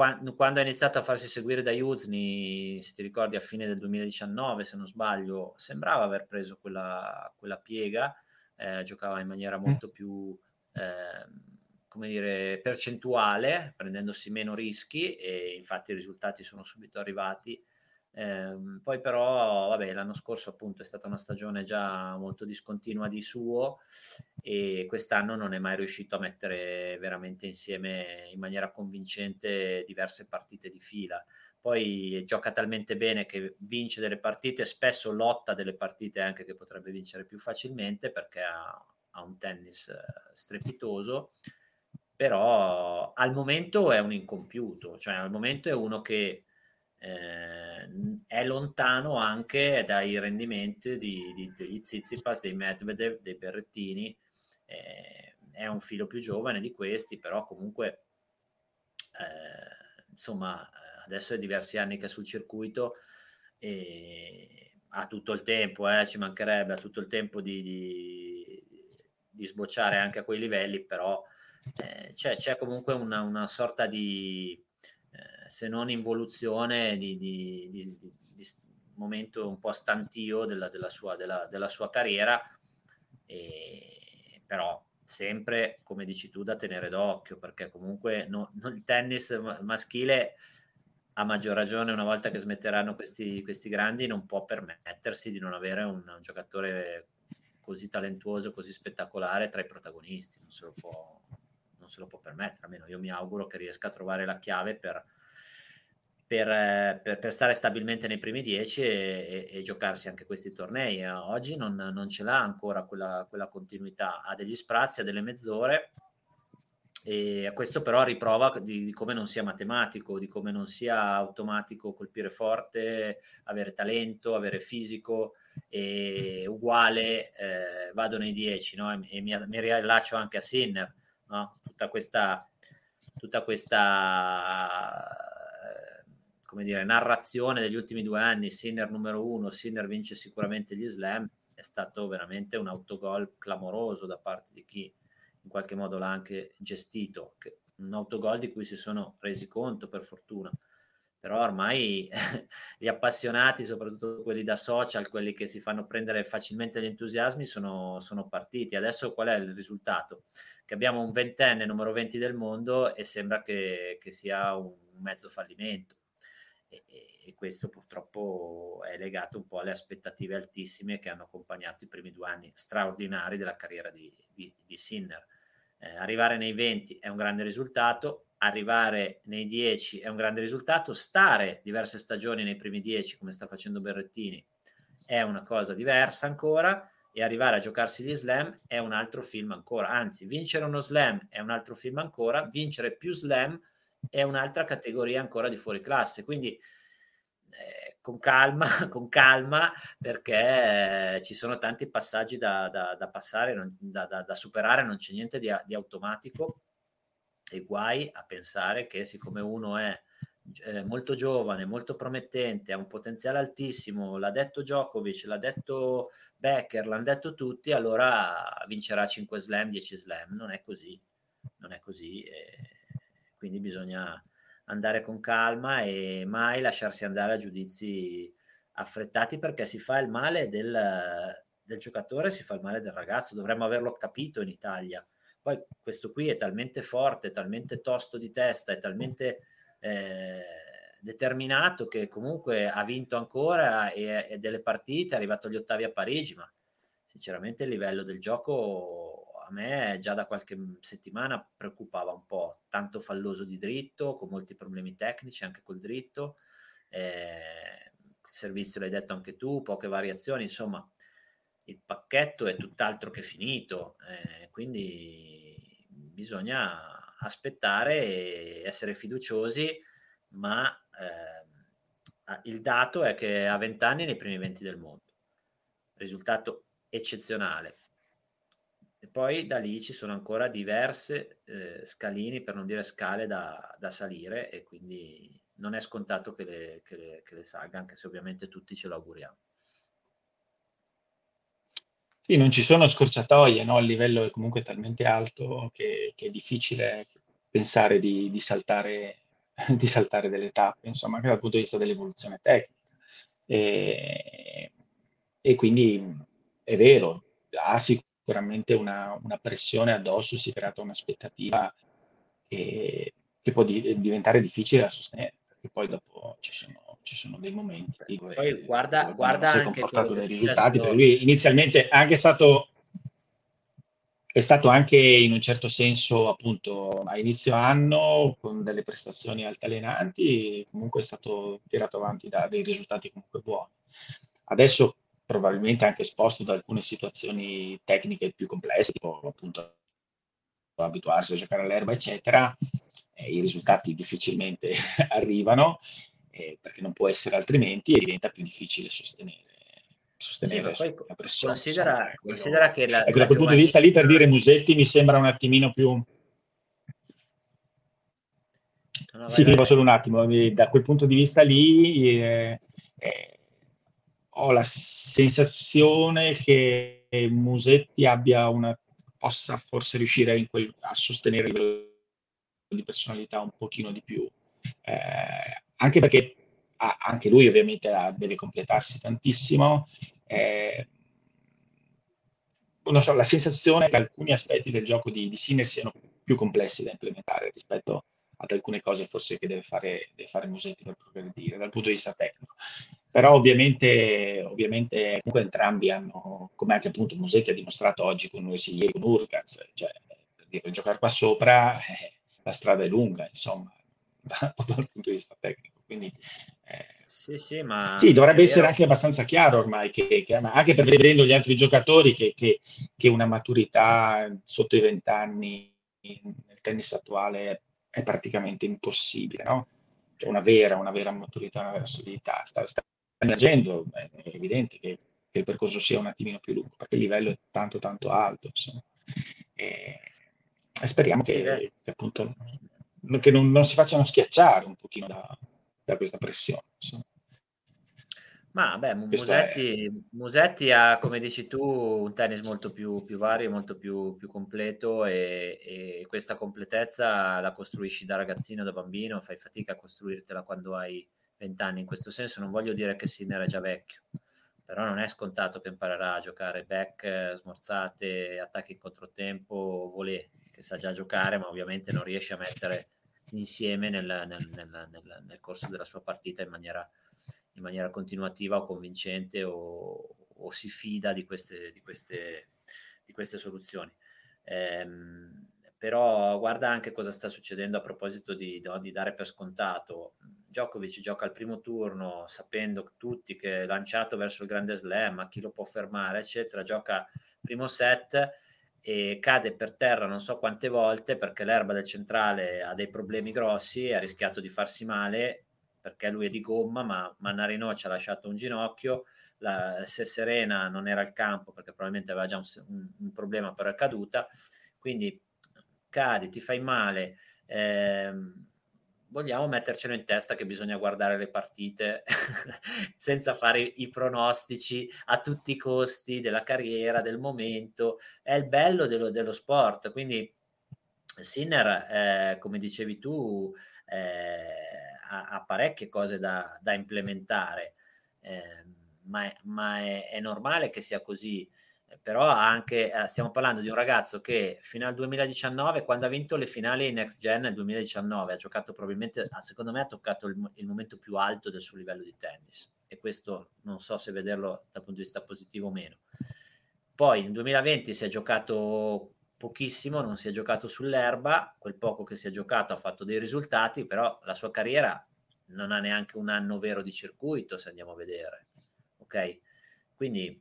Quando, ha iniziato a farsi seguire da Uzni, se ti ricordi, a fine del 2019, se non sbaglio, sembrava aver preso quella, quella piega, eh, giocava in maniera mm. molto più, eh, come dire, percentuale, prendendosi meno rischi e infatti i risultati sono subito arrivati eh, poi però, vabbè, l'anno scorso appunto è stata una stagione già molto discontinua di suo e quest'anno non è mai riuscito a mettere veramente insieme in maniera convincente diverse partite di fila. Poi gioca talmente bene che vince delle partite, spesso lotta delle partite anche che potrebbe vincere più facilmente perché ha, ha un tennis eh, strepitoso, però al momento è un incompiuto, cioè al momento è uno che eh, è lontano anche dai rendimenti di, di, degli Zizipas, dei Medvedev, dei Berrettini, eh, è un filo più giovane di questi, però comunque eh, insomma adesso è diversi anni che è sul circuito e ha tutto il tempo, eh, ci mancherebbe, ha tutto il tempo di, di, di sbocciare anche a quei livelli, però eh, c'è, c'è, comunque una, una sorta di se non involuzione di, di, di, di, momento un po' stantio della, della, sua, della, della sua, carriera, e, però sempre, come dici tu, da tenere d'occhio, perché comunque no, no, il tennis maschile a maggior ragione una volta che smetteranno questi, questi grandi non può permettersi di non avere un, un giocatore così talentuoso, così spettacolare tra i protagonisti, non se lo può, non se lo può permettere, almeno io mi auguro che riesca a trovare la chiave per, per, per, per stare stabilmente nei primi dieci e, e, e, giocarsi anche questi tornei. Oggi non, non ce l'ha ancora quella, quella continuità, ha degli sprazzi, ha delle mezz'ore e questo però riprova di, di, come non sia matematico, di come non sia automatico colpire forte, avere talento, avere fisico e uguale eh, vado nei 10 no? e, e mi, mi, riallaccio anche a Sinner, no? tutta questa, tutta questa come dire, narrazione degli ultimi due anni, Sinner numero uno, Sinner vince sicuramente gli slam, è stato veramente un autogol clamoroso da parte di chi in qualche modo l'ha anche gestito, un autogol di cui si sono resi conto per fortuna. Però ormai [LAUGHS] gli appassionati, soprattutto quelli da social, quelli che si fanno prendere facilmente gli entusiasmi, sono, sono partiti. Adesso qual è il risultato? Che abbiamo un ventenne numero 20 del mondo e sembra che, che sia un mezzo fallimento. E, e, questo purtroppo è legato un po' alle aspettative altissime che hanno accompagnato i primi due anni straordinari della carriera di, di, di Sinner. Eh, arrivare nei 20 è un grande risultato, arrivare nei 10 è un grande risultato, stare diverse stagioni nei primi 10 come sta facendo Berrettini è una cosa diversa ancora e arrivare a giocarsi gli slam è un altro film ancora, anzi vincere uno slam è un altro film ancora, vincere più slam è un'altra categoria ancora di fuori classe, quindi eh, con calma, [LAUGHS] con calma, perché eh, ci sono tanti passaggi da, da, da passare, non, da, da, superare, non c'è niente di, di, automatico. E guai a pensare che siccome uno è eh, molto giovane, molto promettente, ha un potenziale altissimo, l'ha detto Djokovic, l'ha detto Becker, l'hanno detto tutti, allora vincerà 5 slam, 10 slam, non è così, non è così, eh, quindi bisogna andare con calma e mai lasciarsi andare a giudizi affrettati perché si fa il male del, del giocatore, si fa il male del ragazzo, dovremmo averlo capito in Italia. Poi questo qui è talmente forte, talmente tosto di testa, è talmente eh, determinato che comunque ha vinto ancora e, e delle partite, è arrivato agli ottavi a Parigi, ma sinceramente il livello del gioco a me già da qualche settimana preoccupava un po', tanto falloso di dritto, con molti problemi tecnici anche col dritto, eh, il servizio l'hai detto anche tu, poche variazioni, insomma il pacchetto è tutt'altro che finito, eh, quindi bisogna aspettare e essere fiduciosi, ma eh, il dato è che ha 20 anni nei primi 20 del mondo, risultato eccezionale poi da lì ci sono ancora diverse eh, scalini, per non dire scale, da, da, salire e quindi non è scontato che le, che, le, che le salga, anche se ovviamente tutti ce lo auguriamo. Sì, non ci sono scorciatoie, no? il livello è comunque talmente alto che, che è difficile pensare di, di, saltare, [LAUGHS] di, saltare, delle tappe, insomma, anche dal punto di vista dell'evoluzione tecnica. E, e quindi è vero, ha sicuramente sicuramente una, una pressione addosso, si è creata un'aspettativa che, che può di, diventare difficile da sostenere, perché poi dopo ci sono, ci sono dei momenti dove, poi guarda, dove guarda si è comportato dei risultati, per lui inizialmente anche stato è stato anche in un certo senso appunto a inizio anno con delle prestazioni altalenanti comunque è stato tirato avanti da dei risultati comunque buoni. Adesso probabilmente anche esposto da alcune situazioni tecniche più complesse, tipo appunto abituarsi a giocare all'erba, eccetera, eh, i risultati difficilmente [LAUGHS] arrivano eh, perché non può essere altrimenti e diventa più difficile sostenere. sostenere sì, la pressione. Considera, insomma, considera che la, ecco, da quel punto di vista lì per dire Musetti mi sembra un attimino più sì, solo un attimo. Da quel punto di vista lì eh, eh, ho la sensazione che Musetti abbia una, possa forse riuscire quel, a sostenere il livello di personalità un pochino di più. Eh, anche perché ah, anche lui ovviamente deve completarsi tantissimo. Eh, non so, la sensazione che alcuni aspetti del gioco di, di Sinner siano più complessi da implementare rispetto ad alcune cose forse che deve fare, deve fare Musetti per progredire dal punto di vista tecnico. Però ovviamente, ovviamente comunque entrambi hanno, come anche appunto Musetti ha dimostrato oggi con Noesigli e con Urcaz, cioè per dire, giocare qua sopra eh, la strada è lunga, insomma, [LAUGHS] dal punto di vista tecnico. Quindi eh, sì, sì, ma sì, dovrebbe essere anche abbastanza chiaro ormai, che, che anche per vedendo gli altri giocatori, che, che, che una maturità sotto i vent'anni nel tennis attuale è praticamente impossibile, no? Cioè una vera, una vera maturità, una vera solidità. Sta, sta emergendo, è, è evidente che, che, il percorso sia un attimino più lungo, perché il livello è tanto tanto alto. Insomma. E, e speriamo sì, che, che, appunto che non, non, si facciano schiacciare un pochino da, da questa pressione. Insomma. Ma beh, Musetti, Musetti, ha, come dici tu, un tennis molto più, più vario, molto più, più completo e, e, questa completezza la costruisci da ragazzino, da bambino, fai fatica a costruirtela quando hai 20 anni. In questo senso non voglio dire che Sinner è già vecchio, però non è scontato che imparerà a giocare back, smorzate, attacchi in controtempo, volé, che sa già giocare, ma ovviamente non riesce a mettere insieme nel, nel, nel, nel corso della sua partita in maniera in maniera continuativa o convincente o, o si fida di queste, di queste, di queste soluzioni. Ehm, però guarda anche cosa sta succedendo a proposito di, no, di, dare per scontato. Djokovic gioca al primo turno sapendo tutti che è lanciato verso il grande slam, a chi lo può fermare, eccetera, gioca primo set e cade per terra non so quante volte perché l'erba del centrale ha dei problemi grossi e ha rischiato di farsi male perché lui è di gomma, ma Mannarino ci ha lasciato un ginocchio, la, se Serena non era al campo perché probabilmente aveva già un, un, un problema per la caduta, quindi cadi, ti fai male, ehm, vogliamo mettercelo in testa che bisogna guardare le partite [LAUGHS] senza fare i pronostici a tutti i costi della carriera, del momento, è il bello dello, dello sport, quindi Sinner, eh, come dicevi tu, eh, ha, parecchie cose da, da implementare, eh, ma, ma è, è, normale che sia così. Però anche, eh, stiamo parlando di un ragazzo che fino al 2019, quando ha vinto le finali in Next Gen nel 2019, ha giocato probabilmente, secondo me, ha toccato il, il momento più alto del suo livello di tennis. E questo non so se vederlo dal punto di vista positivo o meno. Poi nel 2020 si è giocato pochissimo, non si è giocato sull'erba, quel poco che si è giocato ha fatto dei risultati, però la sua carriera non ha neanche un anno vero di circuito, se andiamo a vedere. Ok? Quindi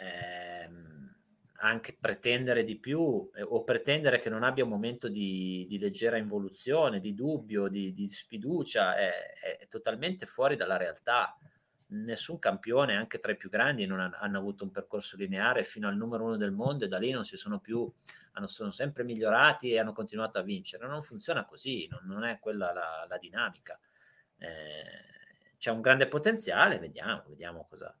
ehm, anche pretendere di più eh, o pretendere che non abbia un momento di, di leggera involuzione, di dubbio, di, di sfiducia, è, è, totalmente fuori dalla realtà nessun campione, anche tra i più grandi, non hanno, hanno avuto un percorso lineare fino al numero uno del mondo e da lì non si sono più, hanno, sono sempre migliorati e hanno continuato a vincere. Non funziona così, non, non è quella la, la dinamica. Eh, c'è un grande potenziale, vediamo, vediamo cosa,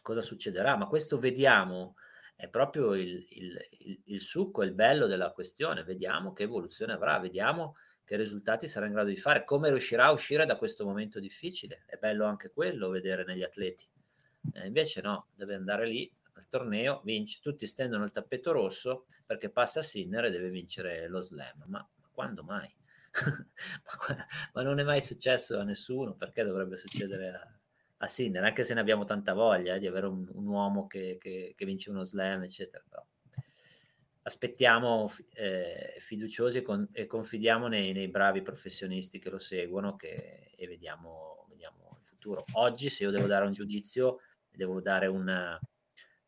cosa succederà, ma questo vediamo è proprio il, il, il, il succo, il bello della questione, vediamo che evoluzione avrà, vediamo che risultati sarà in grado di fare, come riuscirà a uscire da questo momento difficile. È bello anche quello vedere negli atleti. Eh, invece no, deve andare lì al torneo, vince, tutti stendono il tappeto rosso perché passa a Sinner e deve vincere lo slam. Ma, ma quando mai? [LAUGHS] ma, ma, non è mai successo a nessuno, perché dovrebbe succedere a, a Sinner? Anche se ne abbiamo tanta voglia eh, di avere un, un uomo che, che, che, vince uno slam, eccetera. Però aspettiamo eh, fiduciosi e, con, e confidiamo nei, nei, bravi professionisti che lo seguono che, e vediamo, vediamo, il futuro. Oggi se io devo dare un giudizio, devo dare una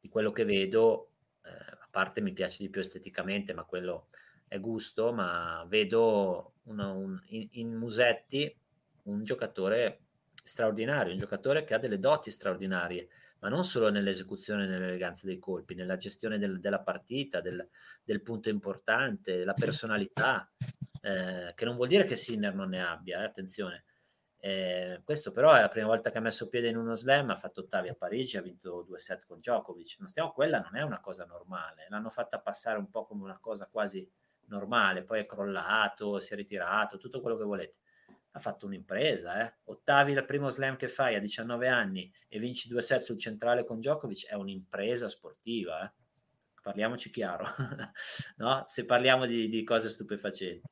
di quello che vedo, eh, a parte mi piace di più esteticamente, ma quello è gusto, ma vedo una, un, in, in Musetti un giocatore straordinario, un giocatore che ha delle doti straordinarie ma non solo nell'esecuzione e nell'eleganza dei colpi, nella gestione del, della partita, del, del, punto importante, la personalità, eh, che non vuol dire che Sinner non ne abbia, eh, attenzione. Eh, questo però è la prima volta che ha messo piede in uno slam, ha fatto ottavi a Parigi, ha vinto due set con Djokovic. Non stiamo, quella non è una cosa normale, l'hanno fatta passare un po' come una cosa quasi normale, poi è crollato, si è ritirato, tutto quello che volete ha fatto un'impresa. Eh? Ottavi il primo slam che fai a 19 anni e vinci due set sul centrale con Djokovic è un'impresa sportiva. Eh? Parliamoci chiaro, [LAUGHS] no? se parliamo di, di, cose stupefacenti.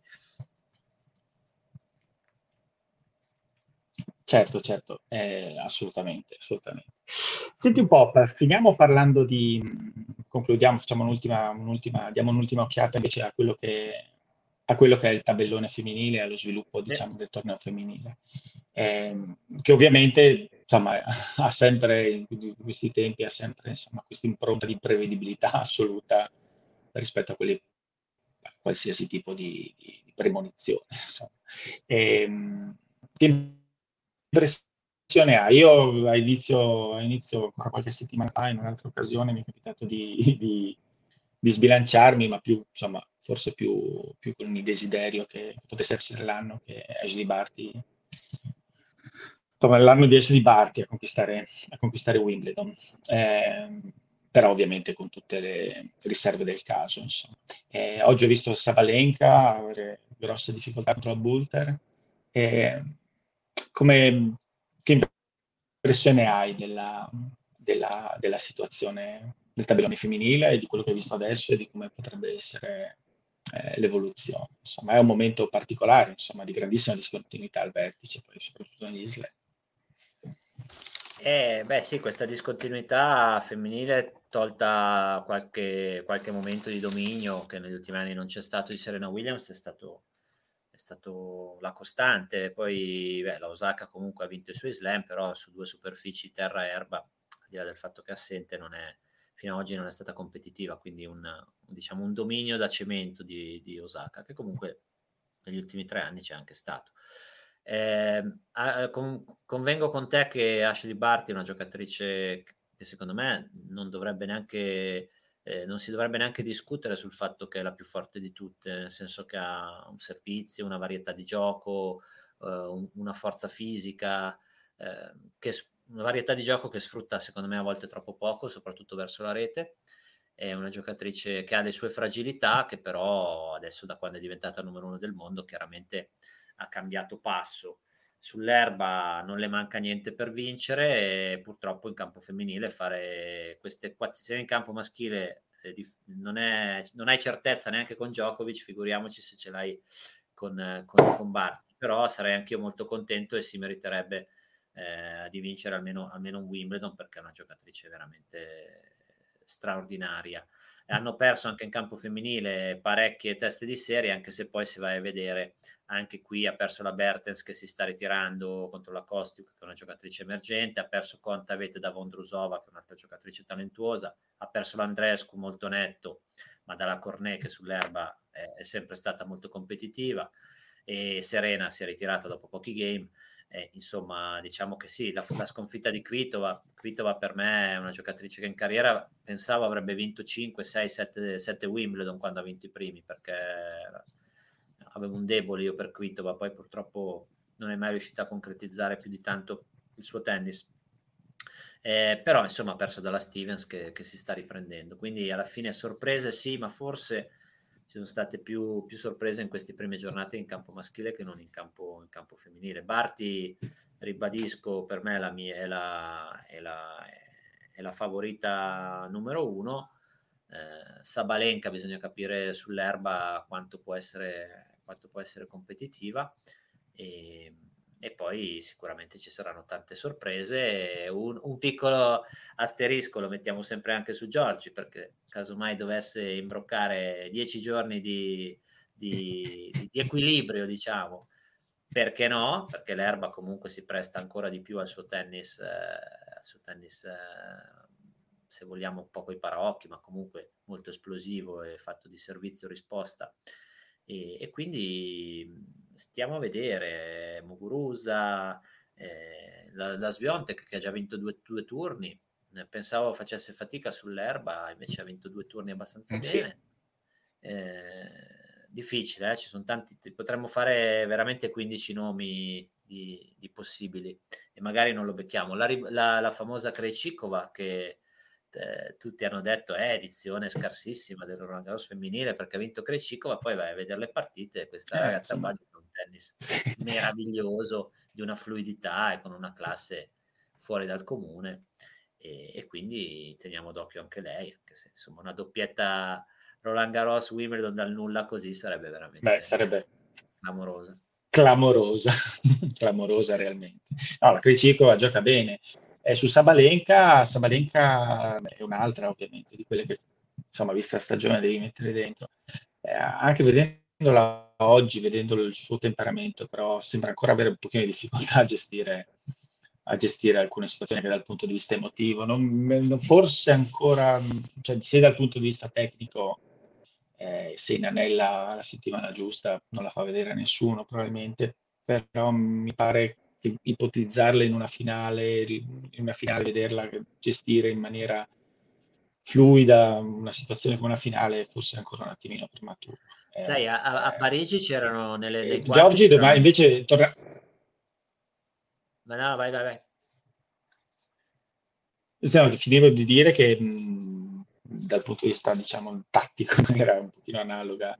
Certo, certo, eh, assolutamente, assolutamente. Senti un po', finiamo parlando di, concludiamo, facciamo un'ultima, un'ultima, diamo un'ultima occhiata invece a quello che a quello che è il tabellone femminile, allo sviluppo diciamo, del torneo femminile, eh, che ovviamente insomma, [LAUGHS] ha sempre, in questi tempi, ha sempre insomma, questa impronta di prevedibilità [LAUGHS] assoluta rispetto a, quelli, a qualsiasi tipo di, di, premonizione. [LAUGHS] E, ehm, che impressione ha? Io a inizio, a inizio, ancora qualche settimana fa, in un'altra occasione, mi è capitato di, di, di sbilanciarmi, ma più, insomma, forse più, più con il desiderio che potesse essere l'anno che Ashley Barty insomma, l'anno di Ashley Barty a conquistare, a conquistare Wimbledon. Eh, però ovviamente con tutte le riserve del caso. Eh, oggi ho visto Sabalenka avere grosse difficoltà contro la Bulter. Eh, come, che impressione hai della, della, della, situazione del tabellone femminile e di quello che hai visto adesso e di come potrebbe essere eh, l'evoluzione? Insomma, è un momento particolare, insomma, di grandissima discontinuità al vertice, poi soprattutto negli slam. Eh, beh, sì, questa discontinuità femminile, tolta qualche, qualche momento di dominio che negli ultimi anni non c'è stato di Serena Williams, è stato, è stato la costante. Poi beh, la Osaka comunque ha vinto i suoi slam, però su due superfici terra e erba, al di là del fatto che è assente, non è, fino ad oggi non è stata competitiva, quindi un, diciamo, un dominio da cemento di, di Osaka, che comunque negli ultimi tre anni c'è anche stato. Eh, con, convengo con te che Ashley Barty è una giocatrice che secondo me non dovrebbe neanche eh, non si dovrebbe neanche discutere sul fatto che è la più forte di tutte, nel senso che ha un servizio, una varietà di gioco, eh, un, una forza fisica, eh, che, una varietà di gioco che sfrutta secondo me a volte troppo poco, soprattutto verso la rete. È una giocatrice che ha le sue fragilità, che però adesso da quando è diventata numero uno del mondo chiaramente ha cambiato passo. Sull'erba non le manca niente per vincere e purtroppo in campo femminile fare queste equazioni in campo maschile eh, non, è, non, hai certezza neanche con Djokovic, figuriamoci se ce l'hai con, con, con Barty. Però sarei anch'io molto contento e si meriterebbe eh, di vincere almeno, almeno un Wimbledon perché è una giocatrice veramente straordinaria hanno perso anche in campo femminile parecchie teste di serie, anche se poi si va a vedere anche qui ha perso la Bertens che si sta ritirando contro la Kostiuk, che è una giocatrice emergente, ha perso Kontaveit da Vondrusova, che è un'altra giocatrice talentuosa, ha perso l'Andrescu molto netto, ma dalla Cornet che sull'erba è, è sempre stata molto competitiva, e Serena si è ritirata dopo pochi game. Eh, insomma, diciamo che sì, la, la, sconfitta di Kvitova, Kvitova per me è una giocatrice che in carriera pensavo avrebbe vinto 5, 6, 7, 7 Wimbledon quando ha vinto i primi, perché avevo un debole io per Kvitova, poi purtroppo non è mai riuscita a concretizzare più di tanto il suo tennis. Eh, però insomma ha perso dalla Stevens che, che, si sta riprendendo, quindi alla fine sorprese sì, ma forse ci sono state più, più sorprese in queste prime giornate in campo maschile che non in campo, in campo femminile. Barti, ribadisco, per me la mia, è, la, è, la, è la favorita numero uno. Eh, Sabalenka bisogna capire sull'erba quanto può essere quanto può essere competitiva e, e poi sicuramente ci saranno tante sorprese. Un, un, piccolo asterisco lo mettiamo sempre anche su Giorgi perché casomai dovesse imbroccare dieci giorni di, di, di equilibrio, diciamo, perché no? Perché l'erba comunque si presta ancora di più al suo tennis, eh, al suo tennis eh, se vogliamo un po' coi paraocchi, ma comunque molto esplosivo e fatto di servizio-risposta e, e quindi stiamo a vedere Muguruza, eh, la, la Sviontek che ha già vinto due, due, turni, pensavo facesse fatica sull'erba, invece ha vinto due turni abbastanza eh, bene. Eh, difficile, eh? ci sono tanti, potremmo fare veramente 15 nomi di, di, possibili e magari non lo becchiamo. La, la, la famosa Krejcikova che eh, tutti hanno detto è eh, edizione scarsissima del Roland Garros femminile perché ha vinto Krejcikova, poi vai a vedere le partite questa eh, ragazza gioca un tennis [LAUGHS] meraviglioso, di una fluidità e con una classe fuori dal comune e, e quindi teniamo d'occhio anche lei, anche se insomma una doppietta Roland Garros Wimbledon dal nulla così sarebbe veramente Beh, sarebbe amorosa. clamorosa, [LAUGHS] clamorosa realmente. No, la Krejcikova gioca bene. Eh, su Sabalenka, Sabalenka è un'altra ovviamente di quelle che insomma, vista la stagione devi mettere dentro. Eh, anche vedendola oggi, vedendo il suo temperamento, però sembra ancora avere un pochino di difficoltà a gestire, a gestire alcune situazioni anche dal punto di vista emotivo. Non, forse ancora, cioè, sia dal punto di vista tecnico, eh, se inanella la settimana giusta non la fa vedere a nessuno probabilmente, però mi pare ipotizzarla in una finale, in una finale vederla gestire in maniera fluida una situazione come una finale fosse ancora un attimino prematuro. Eh, Sai, a, a, Parigi c'erano nelle... Eh, Giorgi domani invece torna... Ma no, vai, vai, vai. finivo di dire che mh, dal punto di vista, diciamo, tattico, [LAUGHS] era un pochino analoga.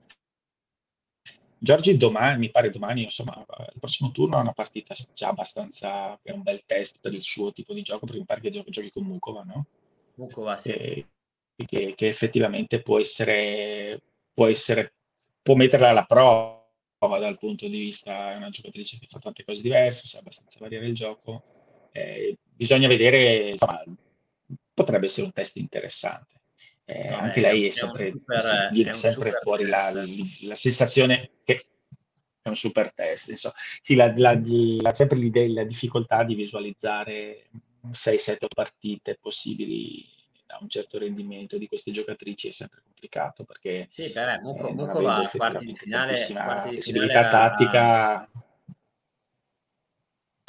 Giorgi domani, mi pare domani, insomma, il prossimo turno ha una partita già abbastanza, è un bel test per il suo tipo di gioco, perché mi pare che giochi, giochi con Mukova, no? Mukova, sì. E, che, che, effettivamente può essere, può essere, può metterla alla prova dal punto di vista, è una giocatrice che fa tante cose diverse, sa abbastanza variare il gioco. Eh, bisogna vedere, insomma, potrebbe essere un test interessante. Eh, no, anche è, lei è, sempre, super, viene sempre fuori la, la, sensazione che è un super test. Insomma. Sì, la, la, la, sempre l'idea, la difficoltà di visualizzare 6-7 partite possibili a un certo rendimento di queste giocatrici è sempre complicato perché sì, beh, Muco, eh, Muco va a quarti di finale, quarti di finale tattica a,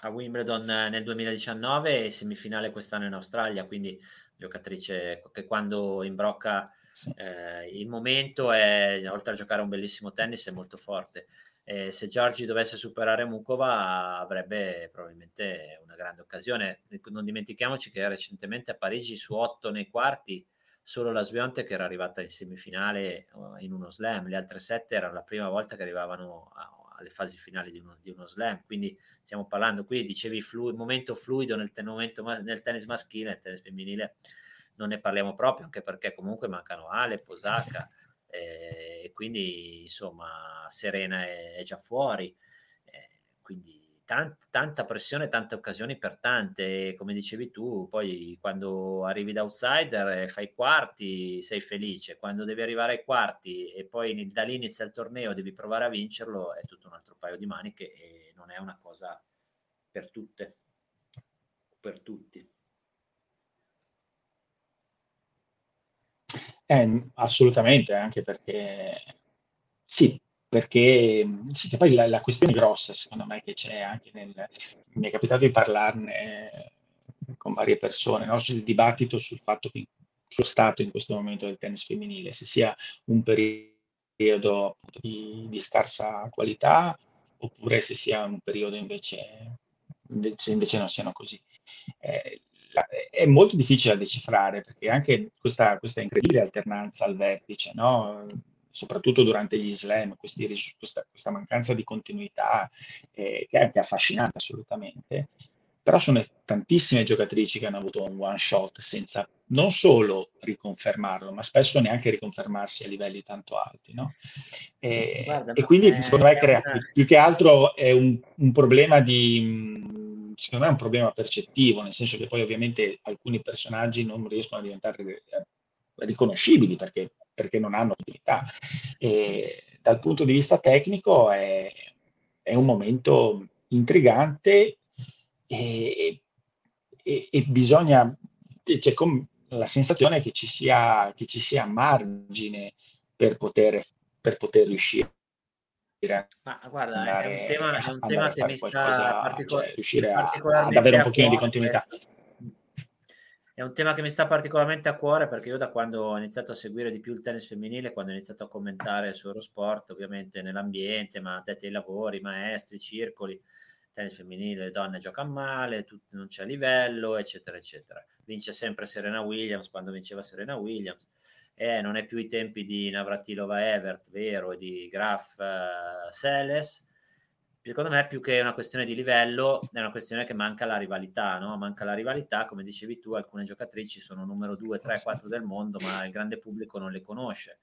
a Wimbledon nel 2019 e semifinale quest'anno in Australia quindi giocatrice che quando imbrocca sì. eh, il momento è, oltre a giocare un bellissimo tennis, è molto forte. Eh, se Giorgi dovesse superare Mukova avrebbe probabilmente una grande occasione. Non dimentichiamoci che recentemente a Parigi su otto nei quarti solo la Svionte che era arrivata in semifinale in uno slam, le altre sette erano la prima volta che arrivavano a, alle fasi finali di uno, di uno, slam. Quindi stiamo parlando qui, dicevi, flu- momento fluido nel, ten- momento ma- nel tennis maschile, nel tennis femminile non ne parliamo proprio, anche perché comunque mancano Ale, Posacca, eh, e quindi insomma Serena è, è già fuori. Eh, tant- tanta pressione, tante occasioni per tante. Come dicevi tu, poi quando arrivi da outsider e fai quarti, sei felice. Quando devi arrivare ai quarti e poi da lì inizia il torneo, devi provare a vincerlo, è tutto un altro paio di maniche e non è una cosa per tutte, per tutti. Eh, assolutamente, anche perché sì, perché sì, che poi la, la, questione grossa, secondo me, che c'è anche nel... Mi è capitato di parlarne con varie persone, no? sul dibattito sul fatto che sullo stato in questo momento del tennis femminile, se sia un periodo di, di scarsa qualità oppure se sia un periodo invece, invece, invece non siano così. Eh, è molto difficile da decifrare perché anche questa, questa incredibile alternanza al vertice, no? Soprattutto durante gli slam, questi, questa, questa, mancanza di continuità eh, che è anche affascinante assolutamente, però sono tantissime giocatrici che hanno avuto un one shot senza non solo riconfermarlo, ma spesso neanche riconfermarsi a livelli tanto alti. No? E, Guarda, e quindi è, secondo me crea, una... più che altro è un, un problema di secondo me è un problema percettivo, nel senso che poi ovviamente alcuni personaggi non riescono a diventare eh, riconoscibili perché perché non hanno utilità. E dal punto di vista tecnico è, è un momento intrigante e, e, e bisogna, c'è la sensazione che ci sia, che ci sia margine per poter, per poter riuscire. Ma guarda, è un tema, è un tema che mi sta particol- cioè, riuscire a, ad avere un pochino di continuità. Questo è un tema che mi sta particolarmente a cuore perché io da quando ho iniziato a seguire di più il tennis femminile, quando ho iniziato a commentare su Eurosport, ovviamente nell'ambiente, ma addetti ai lavori, maestri, circoli, tennis femminile, le donne giocano male, tut- non c'è livello, eccetera, eccetera. Vince sempre Serena Williams quando vinceva Serena Williams. Eh, non è più i tempi di Navratilova Evert, vero, e di Graf uh, Seles, secondo me più che una questione di livello è una questione che manca la rivalità, no? manca la rivalità, come dicevi tu, alcune giocatrici sono numero 2, 3, 4 del mondo, ma il grande pubblico non le conosce.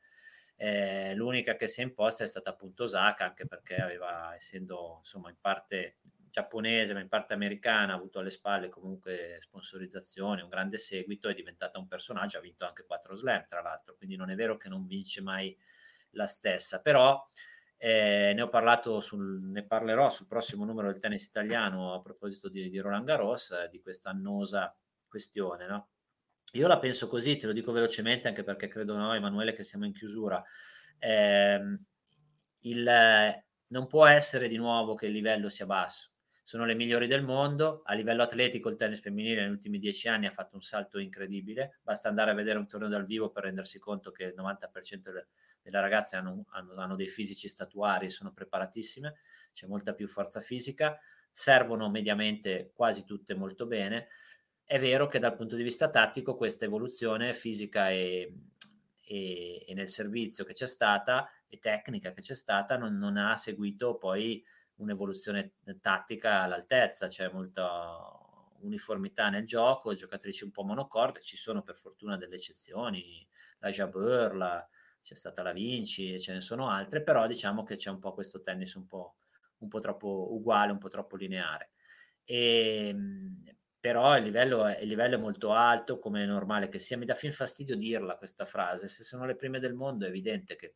Eh, l'unica che si è imposta è stata appunto Osaka, anche perché aveva, essendo insomma in parte giapponese, ma in parte americana, ha avuto alle spalle comunque sponsorizzazione, un grande seguito, è diventata un personaggio, ha vinto anche quattro slam tra l'altro, quindi non è vero che non vince mai la stessa, però eh, ne ho parlato, sul, ne parlerò sul prossimo numero del tennis italiano a proposito di, di Roland Garros, eh, di questa annosa questione, no? Io la penso così, te lo dico velocemente anche perché credo no, Emanuele che siamo in chiusura. Eh, il, non può essere di nuovo che il livello sia basso sono le migliori del mondo. A livello atletico il tennis femminile negli ultimi dieci anni ha fatto un salto incredibile, basta andare a vedere un torneo dal vivo per rendersi conto che il 90% delle, ragazze hanno, hanno, hanno, dei fisici statuari, sono preparatissime, c'è molta più forza fisica, servono mediamente quasi tutte molto bene. È vero che dal punto di vista tattico questa evoluzione fisica e, e, e nel servizio che c'è stata e tecnica che c'è stata non, non ha seguito poi un'evoluzione tattica all'altezza, c'è molta uniformità nel gioco, giocatrici un po' monocorde, ci sono per fortuna delle eccezioni, la Jabeur, la, c'è stata la Vinci, ce ne sono altre, però diciamo che c'è un po' questo tennis un po', un po troppo uguale, un po' troppo lineare. E, ehm, però il livello, è, il livello, è, molto alto, come è normale che sia. Mi dà fin fastidio dirla questa frase, se sono le prime del mondo è evidente che,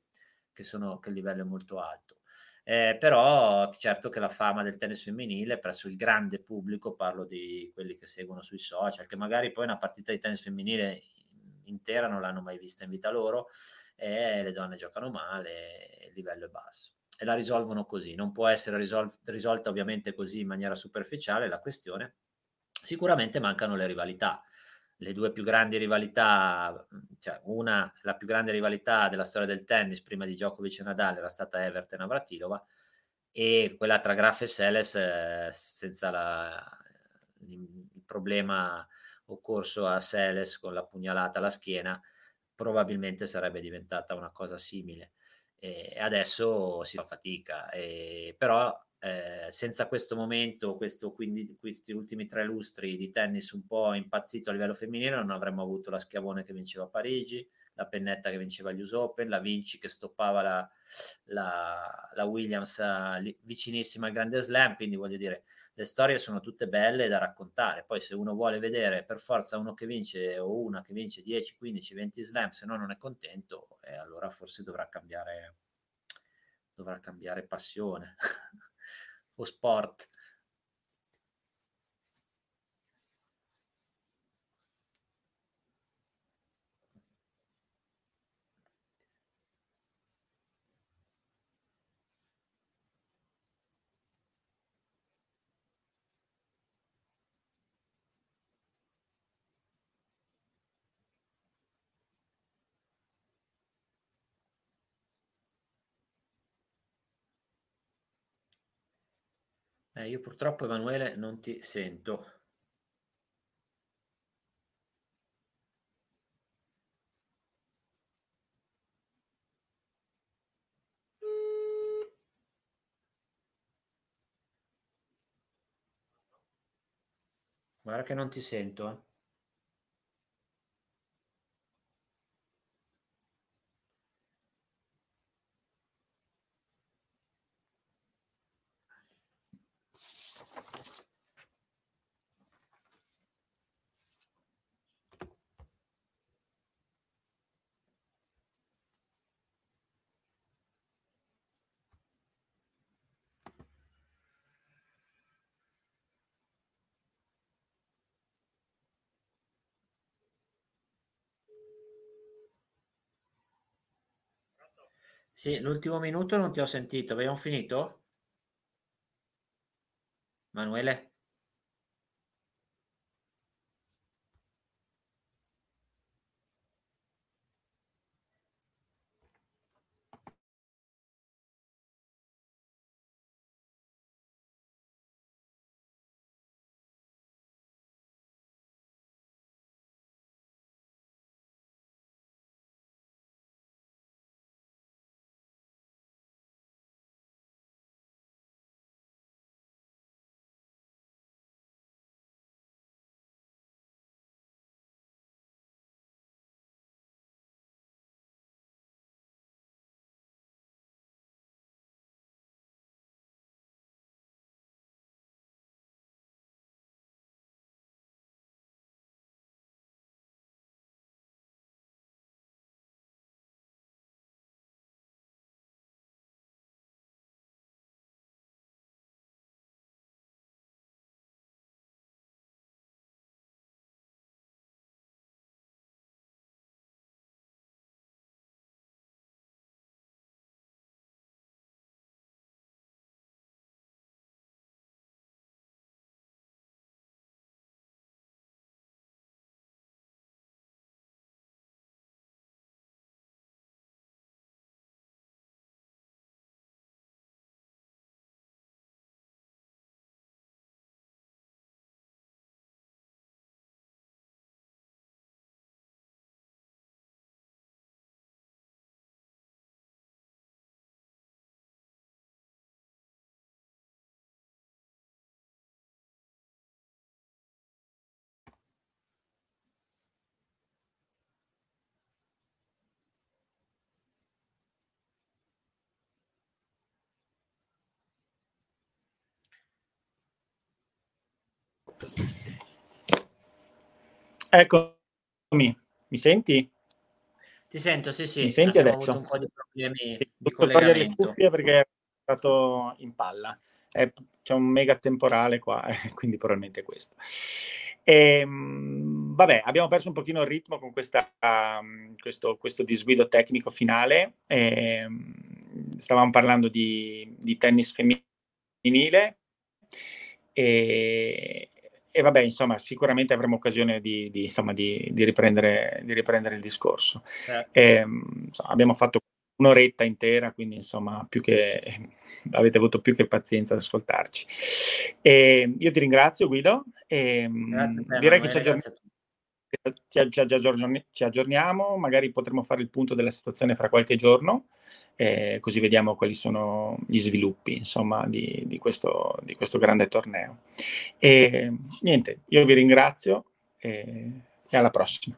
che, sono, che il livello è molto alto. Eh, però certo che la fama del tennis femminile presso il grande pubblico, parlo di quelli che seguono sui social, che magari poi una partita di tennis femminile intera non l'hanno mai vista in vita loro, e le donne giocano male, il livello è basso. E la risolvono così, non può essere risol- risolta ovviamente così in maniera superficiale la questione. Sicuramente mancano le rivalità le due più grandi rivalità, cioè una, la più grande rivalità della storia del tennis prima di Djokovic e Nadal era stata Everton e e quella tra Graf e Seles eh, senza la, il problema occorso a Seles con la pugnalata alla schiena probabilmente sarebbe diventata una cosa simile. E adesso si fa fatica e, però eh, senza questo momento, questo, quindi, questi ultimi tre lustri di tennis un po' impazzito a livello femminile, non avremmo avuto la Schiavone che vinceva a Parigi, la Pennetta che vinceva gli US Open, la Vinci che stoppava la, la, la Williams uh, vicinissima al Grande Slam, quindi voglio dire, le storie sono tutte belle da raccontare, poi se uno vuole vedere per forza uno che vince o una che vince 10, 15, 20 slam, se no non è contento, eh, allora forse dovrà cambiare, dovrà cambiare passione. [LAUGHS] o sport. Eh, io purtroppo Emanuele non ti sento. Guarda che non ti sento, eh. Sì, l'ultimo minuto non ti ho sentito. Abbiamo finito? Manuele? Eccomi, mi senti? Ti sento, sì, sì. Mi senti Abbiamo adesso? avuto un po' di problemi Sì, di togliere le collegamento. cuffie perché è stato in palla. Eh, c'è un mega temporale qua, [LAUGHS] eh, quindi probabilmente è questo. Ehm, vabbè, abbiamo perso un pochino il ritmo con questa, um, questo, questo disguido tecnico finale. Ehm, stavamo parlando di, di tennis femminile e, e vabbè, insomma, sicuramente avremo occasione di, di, insomma, di, di riprendere, riprendere, il discorso. Certo. E, insomma, abbiamo fatto un'oretta intera, quindi insomma, più che, [LAUGHS] avete avuto più che pazienza ad ascoltarci. E io ti ringrazio, Guido. E, grazie a te, direi Manuele, che ci aggiorniamo, ci, ci, ci aggiorniamo, magari potremo fare il punto della situazione fra qualche giorno. Eh, così vediamo quali sono gli sviluppi insomma di, di, questo, di questo, grande torneo. E niente, io vi ringrazio e, e alla prossima.